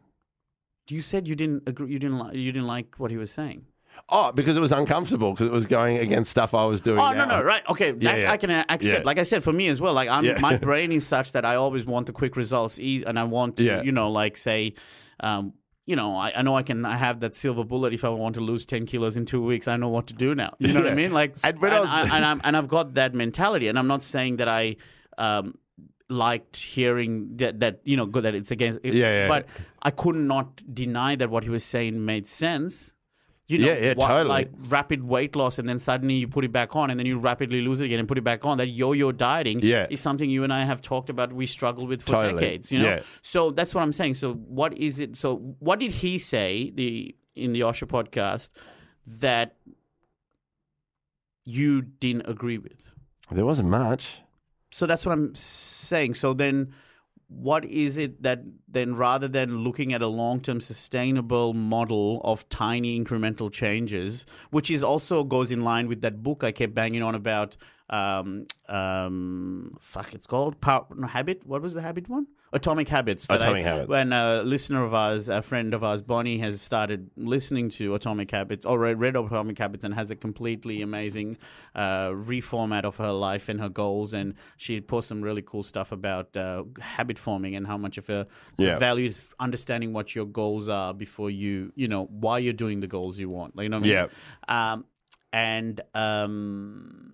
You said you didn't agree. You didn't. Li- you didn't like what he was saying. Oh, because it was uncomfortable because it was going against stuff I was doing. Oh no, now. no, right? Okay, that Yeah, yeah. I can uh, accept. Yeah. Like I said, for me as well. Like I'm, my brain is such that I always want the quick results, and I want to, you know, like say, um, you know, I, I know I can I have that silver bullet if I want to lose ten kilos in two weeks. I know what to do now. You know what I mean? Like, And and, I I, and, I'm, and I've got that mentality, and I'm not saying that I. Um, liked hearing that that you know good that it's against Yeah, yeah. but I could not deny that what he was saying made sense you know Yeah, yeah, what- totally. like rapid weight loss and then suddenly you put it back on and then you rapidly lose it again and put it back on that yo-yo dieting Yeah. is something you and I have talked about we struggle with for Totally. decades you know Yeah. so that's what I'm saying so what is it so what did he say the in the Osher podcast that you didn't agree with There wasn't much. so that's what I'm saying. So then, what is it that then, rather than looking at a long term sustainable model of tiny incremental changes, which is also goes in line with that book I kept banging on about, um, um, fuck, it's called Power, no, Habit. What was the habit one? Atomic Habits. that Atomic I, Habits. When a listener of ours, a friend of ours, Bonnie, has started listening to Atomic Habits or read, Atomic Habits and has a completely amazing uh, reformat of her life and her goals. And she posts some really cool stuff about uh, habit forming and how much of her Yeah. value is understanding what your goals are before you, you know, why you're doing the goals you want. Like, you know what I mean? Yeah. Um, and um,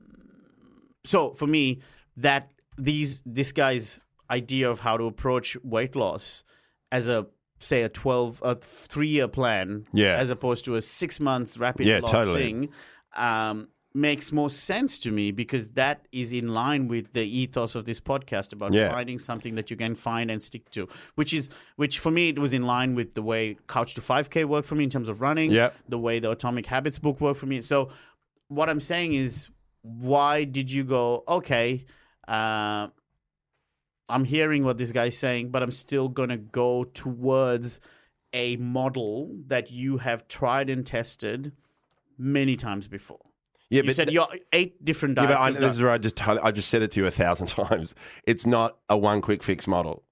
so for me, that these this guy's idea of how to approach weight loss as a say a twelve a three year plan, Yeah. as opposed to a six months rapid Yeah, loss totally. thing, um, makes more sense to me because that is in line with the ethos of this podcast about Yeah. finding something that you can find and stick to, which is which for me it was in line with the way Couch to Five K worked for me in terms of running, Yep. the way the Atomic Habits book worked for me. So what I'm saying is, why did you go? Okay, uh, I'm hearing what this guy's saying, but I'm still gonna go towards a model that you have tried and tested many times before. Yeah, You said you're eight different diets. Yeah, but I, this is where I just told, I just said it to you a thousand times. It's not a one quick fix model.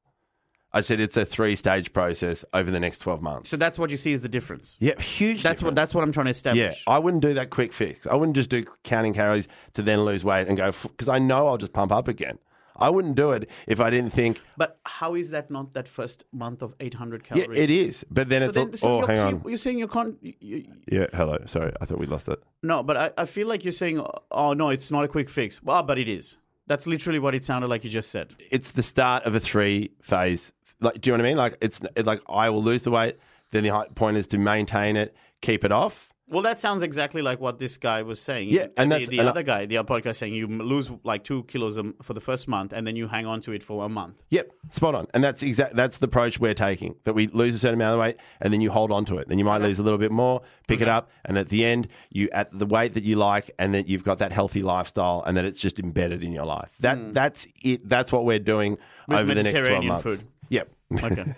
I said it's a three stage process over the next twelve months. so that's what you see is the difference. yeah, huge. That's what that's what I'm trying to establish. Yeah, I wouldn't do that quick fix. I wouldn't just do counting calories to then lose weight and go because I know I'll just pump up again. I wouldn't do it if I didn't think. But how is that not that first month of 800 calories? Yeah, it is. But then So it's then, all, so oh, you're, hang on. you're saying you can't. You, you, Yeah, hello. Sorry, I thought we lost it. no, but I, I feel like you're saying, oh no, it's not a quick fix. Well, but it is. That's literally what it sounded like you just said. It's the start of a three phase. Like, do you know what I mean? Like, it's it- like I will lose the weight. Then the point is to maintain it, keep it off, Well, that sounds exactly like what this guy was saying. Yeah, and the, that's- the and I- other guy, the other podcast, saying you lose like two kilos for the first month, and then you hang on to it for a month. Yep, spot on. And that's exact. That's the approach we're taking. That we lose a certain amount of weight, and then you hold on to it. Then you might lose a little bit more, pick it up, and at the end, you at the weight that you like, and that you've got that healthy lifestyle, and that it's just embedded in your life. That hmm. that's it. That's what we're doing With over the next twelve months. food. Yep. Okay.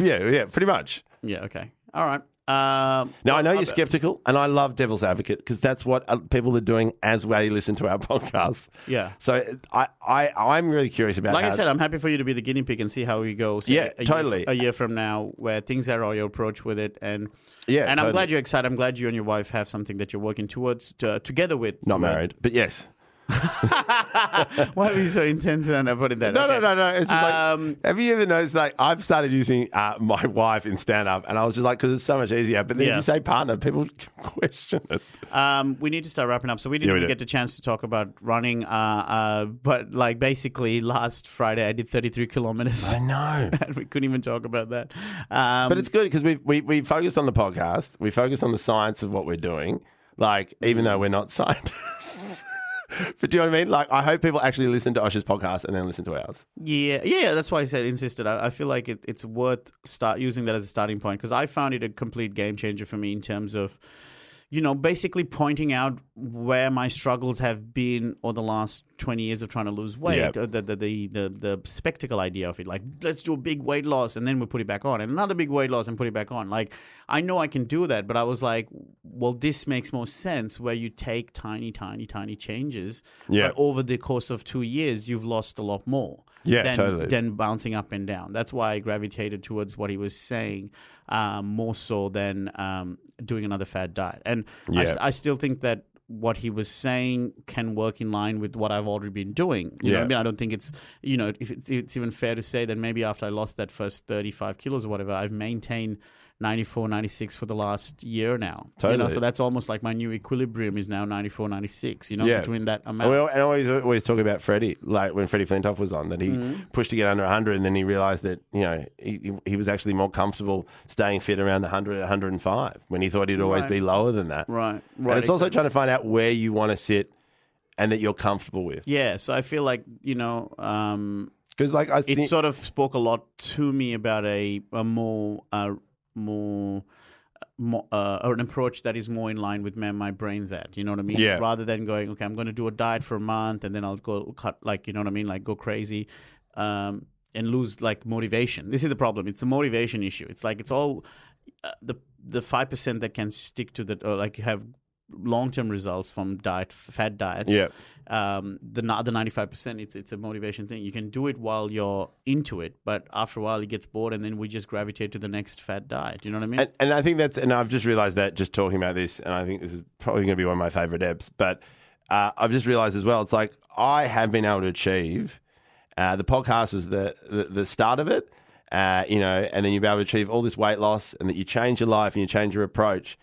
yeah, yeah, pretty much. yeah. Okay. All right. Um, Now I know you're skeptical, and I love devil's advocate because that's what uh, people are doing as they listen to our podcast. Yeah. So I, I, I'm really curious about. Like I said, I'm happy for you to be the guinea pig and see how we go. say, Yeah, a totally. Year, a year from now, where things are, or your approach with it, and Yeah, and I'm glad you're excited. I'm glad you and your wife have something that you're working towards to, together with. not towards. married, but yes. Why were you so intense and I put it that? No, okay. no, no, no. It's just Um, like, have you ever noticed? Like, I've started using uh, my wife in stand up, and I was just like, because it's so much easier. But then Yeah. if you say partner, people question it. Um, we need to start wrapping up. So we didn't Yeah, we get the chance to talk about running. Uh, uh, but like basically last Friday, I did 33 kilometers. I know. and we couldn't even talk about that. Um, But it's good because we we we focused on the podcast. We focused on the science of what we're doing. Like, even though we're not scientists. But do you know what I mean? Like, I hope people actually listen to Osher's podcast and then listen to ours. Yeah, yeah, that's why I said insisted. I, I feel like it, it's worth start using that as a starting point because I found it a complete game changer for me in terms of, you know, basically pointing out where my struggles have been or the last twenty years of trying to lose weight. Yep. or The, the the the spectacle idea of it, like let's do a big weight loss and then we put it back on, and another big weight loss and put it back on. Like I know I can do that, but I was like, well, this makes more sense where you take tiny, tiny, tiny changes. Yeah. But over the course of two years, you've lost a lot more Yeah, than, totally. than bouncing up and down. That's why I gravitated towards what he was saying um, more so than um, doing another fad diet. And Yeah. I still think that what he was saying can work in line with what I've already been doing. You know Yeah. I mean? I don't think it's, you know, if it's, it's even fair to say that maybe after I lost that first 35 kilos or whatever, I've maintained 94, 96 for the last year now. You know, Totally. so that's almost like my new equilibrium is now 94, 96, you know, Yeah. between that And amount. and I always always talk about Freddie, like when Freddie Flintoff was on, that he Mm-hmm. pushed to get under 100, and then he realised that you know he, he was actually more comfortable staying fit around the 100, 105 when he thought he'd always Right. be lower than that. Right, right. And it's also trying to find out where you want to sit and that you're comfortable with. Yeah, so I feel like you know, um, Because like I it think, sort of spoke a lot to me about a, a more, uh, more, more uh, or an approach that is more in line with where my brain's at. You know what I mean? Yeah. Rather than going, okay, I'm going to do a diet for a month and then I'll go cut, like you know what I mean, like go crazy. Um, and lose like motivation. This is the problem. It's a motivation issue. It's like it's all uh, the the five percent that can stick to the or like have long term results from diet fat diets. Yeah. Um, the the ninety five percent, it's it's a motivation thing. You can do it while you're into it, but after a while, it gets bored, and then we just gravitate to the next fat diet. You know what I mean? and, and I think that's, and I've just realised that just talking about this, and I think this is probably going to be one of my favourite eps, but uh, I've just realised as well, it's like I have been able to achieve. Uh, the podcast was the, the the start of it, uh, you know, and then you'll be able to achieve all this weight loss, and that you change your life and you change your approach.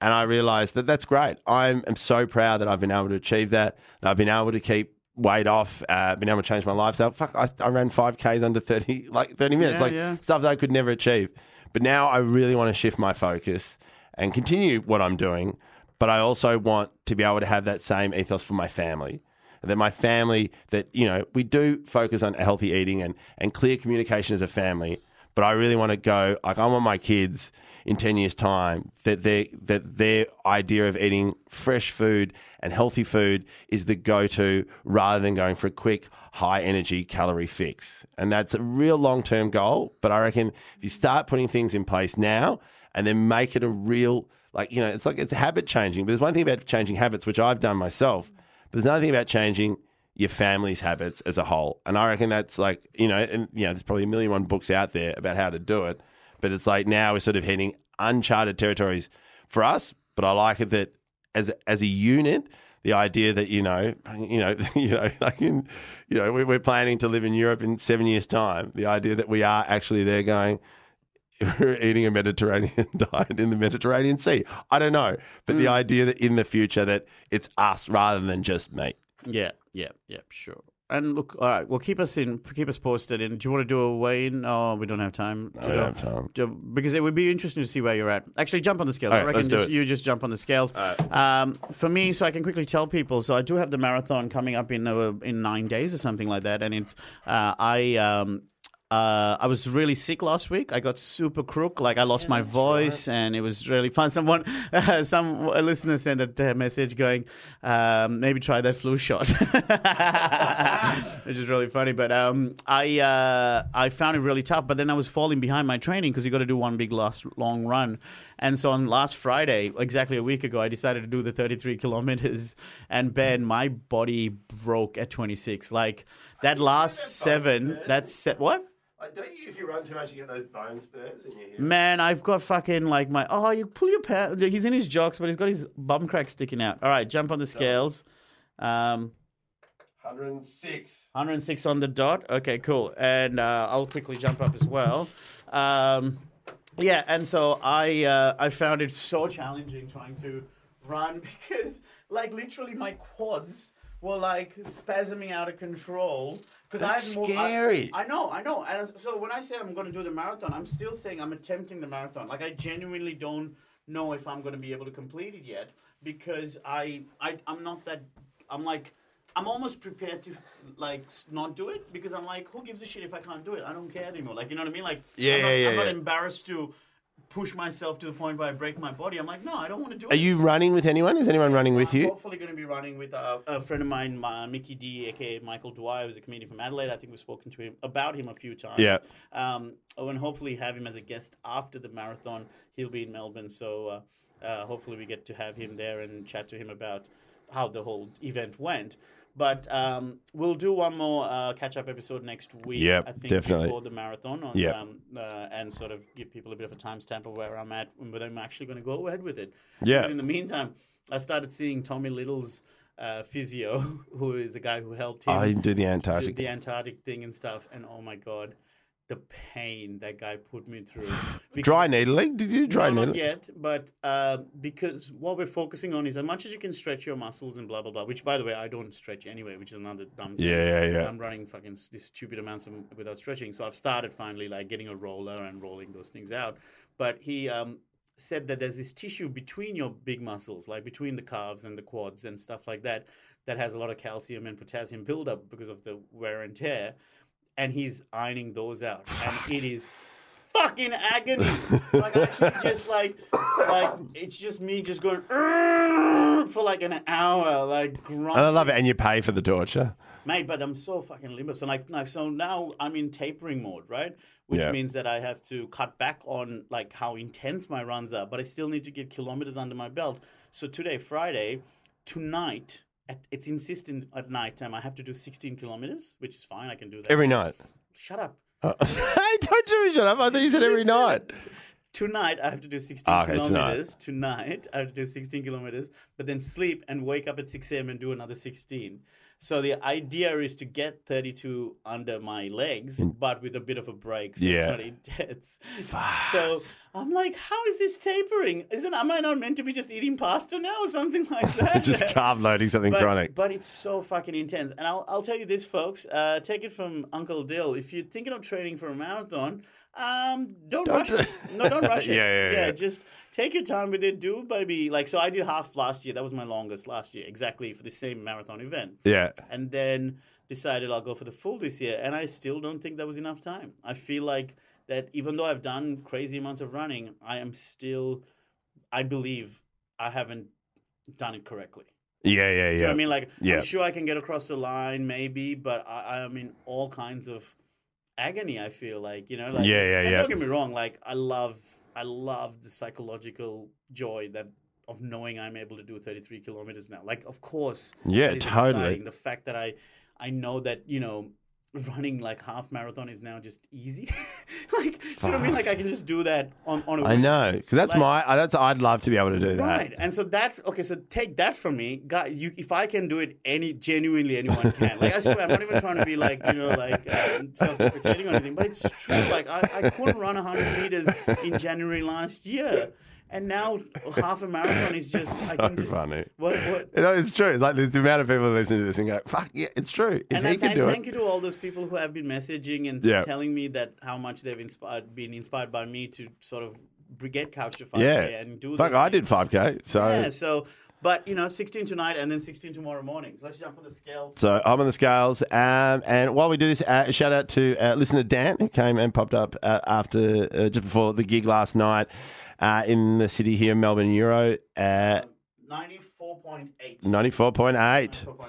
And I realised that that's great. I'm, am so proud that I've been able to achieve that. And I've been able to keep weight off, uh, been able to change my lifestyle. Fuck, I, I ran five k's under thirty, like thirty minutes, Yeah, like yeah. stuff that I could never achieve. But now I really want to shift my focus and continue what I'm doing. But I also want to be able to have that same ethos for my family. That my family, that, you know, we do focus on healthy eating and, and clear communication as a family. But I really want to go, like, I want my kids in 10 years' time that, they, that their idea of eating fresh food and healthy food is the go to rather than going for a quick, high energy calorie fix. And that's a real long term goal. But I reckon if you start putting things in place now and then make it a real, like, you know, it's like it's habit changing. But there's one thing about changing habits, which I've done myself, but there's another thing about changing your family's habits as a whole. And I reckon that's like, you know, and, you know, there's probably a million one books out there about how to do it. But it's like now we're sort of heading uncharted territories for us. But I like it that as a, as a unit, the idea that you know, you know, you know, like in, you know, we- we're planning to live in Europe in seven years' time. The idea that we are actually there going, we're eating a Mediterranean diet in the Mediterranean Sea. I don't know, but the hmm. idea that in the future that it's us rather than just me. yeah, yeah, yeah, sure. And look, all right. Well, keep us in, keep us posted. And do you want to do a weigh in? Oh, we don't have time. I don't have time. to- because it would be interesting to see where you're at. Actually, jump on the scales. All I right, reckon let's do just, it. you just jump on the scales. Um, for me, so I can quickly tell people. So I do have the marathon coming up in uh, in nine days or something like that, and it's uh, I. Um, uh, I was really sick last week. I got super crook, like I lost my voice, and it was really fun. Someone, some listener sent a message going, um, "Maybe try that flu shot," which is really funny. But um, I uh, I found it really tough. But then I was falling behind my training because you got to do one big last long run. And so on last Friday, exactly a week ago, I decided to do the 33 kilometers. And Ben, my body broke at 26. Like that last seven, that's se- what? Like, don't you, if you run too much, you get those bone spurs in your hip? Man, I've got fucking like my oh, you pull your pants. He's in his jocks, but he's got his bum crack sticking out. All right, jump on the scales. Um, 106. 106 on the dot. Okay, cool. And uh, I'll quickly jump up as well. Um, yeah, and so I uh, I found it so challenging trying to run because like literally my quads were like spasming out of control. Because That's I, scary. I know, I know. And so when I say I'm going to do the marathon, I'm still saying I'm attempting the marathon. Like I genuinely don't know if I'm going to be able to complete it yet because I, I I'm not that. I'm like. I'm almost prepared to like not do it because I'm like, who gives a shit if I can't do it? I don't care anymore. Like, you know what I mean? Like, Yeah, I'm not, yeah, yeah, I'm not yeah. embarrassed to push myself to the point where I break my body. I'm like, no, I don't want to do it. Are you running with anyone? Is anyone running So with I'm you? hopefully going to be running with uh, a friend of mine, uh, Mickey D, aka Michael Dwyer, who's a comedian from Adelaide. I think we've spoken to him about him a few times. Yeah. Um, oh, and hopefully have him as a guest after the marathon. He'll be in Melbourne, so uh, uh, hopefully we get to have him there and chat to him about how the whole event went. But um, we'll do one more uh, catch-up episode next week. Yep, I think definitely. before the marathon, on, Yep. um, uh, and sort of give people a bit of a timestamp of where I'm at and whether I'm actually going to go ahead with it. Yeah. But in the meantime, I started seeing Tommy Little's uh, physio, who is the guy who helped him I do the do Antarctic. the Antarctic thing and stuff. And oh my god, the pain that guy put me through. Because- Dry needling? Did you dry no, not yet, but uh, because what we're focusing on is as much as you can stretch your muscles and blah blah blah. Which, by the way, I don't stretch anyway, which is another dumb. Thing. Yeah, yeah, yeah. I'm running fucking s- these stupid amounts of, without stretching. So I've started finally like getting a roller and rolling those things out. But he um, said that there's this tissue between your big muscles, like between the calves and the quads and stuff like that, that has a lot of calcium and potassium buildup because of the wear and tear. And he's ironing those out, and it is fucking agony. like actually just like, like it's just me just going for like an hour, like grunting. And I love it. And you pay for the torture. Mate, but I'm so fucking limber. So like, like, so now I'm in tapering mode, right? Which Yeah. means that I have to cut back on like how intense my runs are, but I still need to get kilometers under my belt. So today, Friday, tonight, at, it's insistent at night time. I have to do 16 kilometers, which is fine. I can do that. Every night. Shut up. Oh. hey, don't do shut up. I thought you said every night. Tonight I have to do 16 Ah, okay, tonight. kilometers. Tonight. I have to do 16 kilometers, but then sleep and wake up at 6 a.m. and do another 16. So the idea is to get 32 under my legs, but with a bit of a break, so Yeah. it's not intense. So I'm like, how is this tapering? Isn't am I not meant to be just eating pasta now or something like that? Just carb loading something but, chronic. But it's so fucking intense. And I'll, I'll tell you this, folks. Uh, take it from Uncle Dill. If you're thinking of training for a marathon, um, don't, rush it. No, don't rush it. Yeah, yeah, yeah. Just take your time with it. Do maybe like so. I did half last year. That was my longest last year, exactly for the same marathon event. yeah. And then decided I'll go for the full this year. And I still don't think that was enough time. I feel like that even though I've done crazy amounts of running, I am still, I believe I haven't done it correctly. Yeah, yeah, Do you know yeah. what I mean? Like, Yeah. I'm sure I can get across the line, maybe, but I, I am in all kinds of agony. I feel like, you know, like, Yeah, yeah, yeah. Don't get me wrong. Like, I love, I love the psychological joy that of knowing I'm able to do 33 kilometers now. Like, of course, Yeah, totally. exciting. The fact that I, I know that you know. Running like half marathon is now just easy. like, do you know what I mean? Like, I can just do that on on a I know. Because that's Like- my, that's, I'd love to be able to do that. Right, and so that okay. So take that from me, God. You, if I can do it, any genuinely anyone can. Like I swear, I'm not even trying to be like you know like um, self-deprecating or anything, but it's true. Like I, I couldn't run 100 meters in January last year, and now half a marathon is just I So can just, funny. What what? You know, it's true. It's like there's the amount of people who listen to this and go, "Fuck yeah, it's true." If And he I can thank, do thank it, you to all those people who have been messaging and Yeah. telling me that how much they've inspired, been inspired by me to sort of get couch to 5K yeah. and do. Fuck, I did 5k. So, Yeah, so but you know, 16 tonight and then 16 tomorrow morning. So let's jump on the scales. so I'm on the scales. Um, and while we do this, uh, shout out to uh, listener Dan who came and popped up uh, after uh, just before the gig last night uh, in the city here, Melbourne Euro. Uh, 94.8. 94.8. 94.8, okay, cool.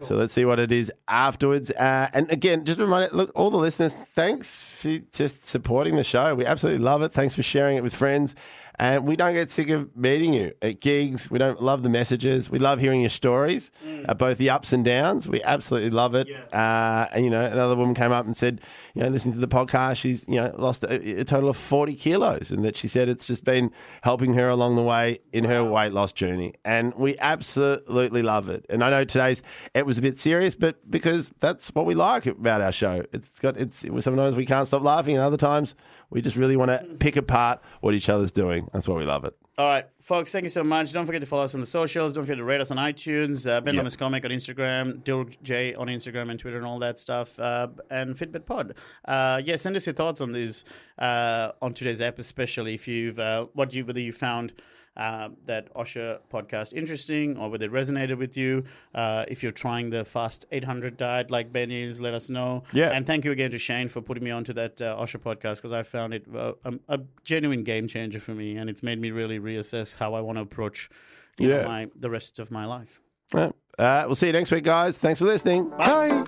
So let's see what it is afterwards. Uh, and again, just a reminder look, all the listeners, thanks for just supporting the show. We absolutely love it. Thanks for sharing it with friends. And we don't get sick of meeting you at gigs. We don't love the messages. We love hearing your stories, uh, both the ups and downs. We absolutely love it. Uh, and, you know, another woman came up and said, you know, listening to the podcast, she's, you know, lost a, a total of 40 kilos and that she said it's just been helping her along the way in her weight loss journey. And we absolutely love it. And I know today's, it was a bit serious, but because that's what we like about our show. It's got, it's, sometimes we can't stop laughing and other times we just really want to pick apart what each other's doing. That's why we love it. All right, folks, thank you so much. Don't forget to follow us on the socials. Don't forget to rate us on iTunes. Uh, ben Yep. Lomas Comic on Instagram. Dilg J on Instagram and Twitter and all that stuff. Uh, and Fit Bet Pod. Uh, yeah, send us your thoughts on this uh, on today's app, especially if you've uh, what you whether you found. Uh, that Osher podcast interesting or whether it resonated with you. Uh, if you're trying the fast 800 diet like Ben is, let us know. Yeah. And thank you again to Shane for putting me onto that uh, Osher podcast because I found it uh, a, a genuine game changer for me, and it's made me really reassess how I want to approach you know, Yeah. my the rest of my life. Uh, we'll see you next week, guys. Thanks for listening. Bye.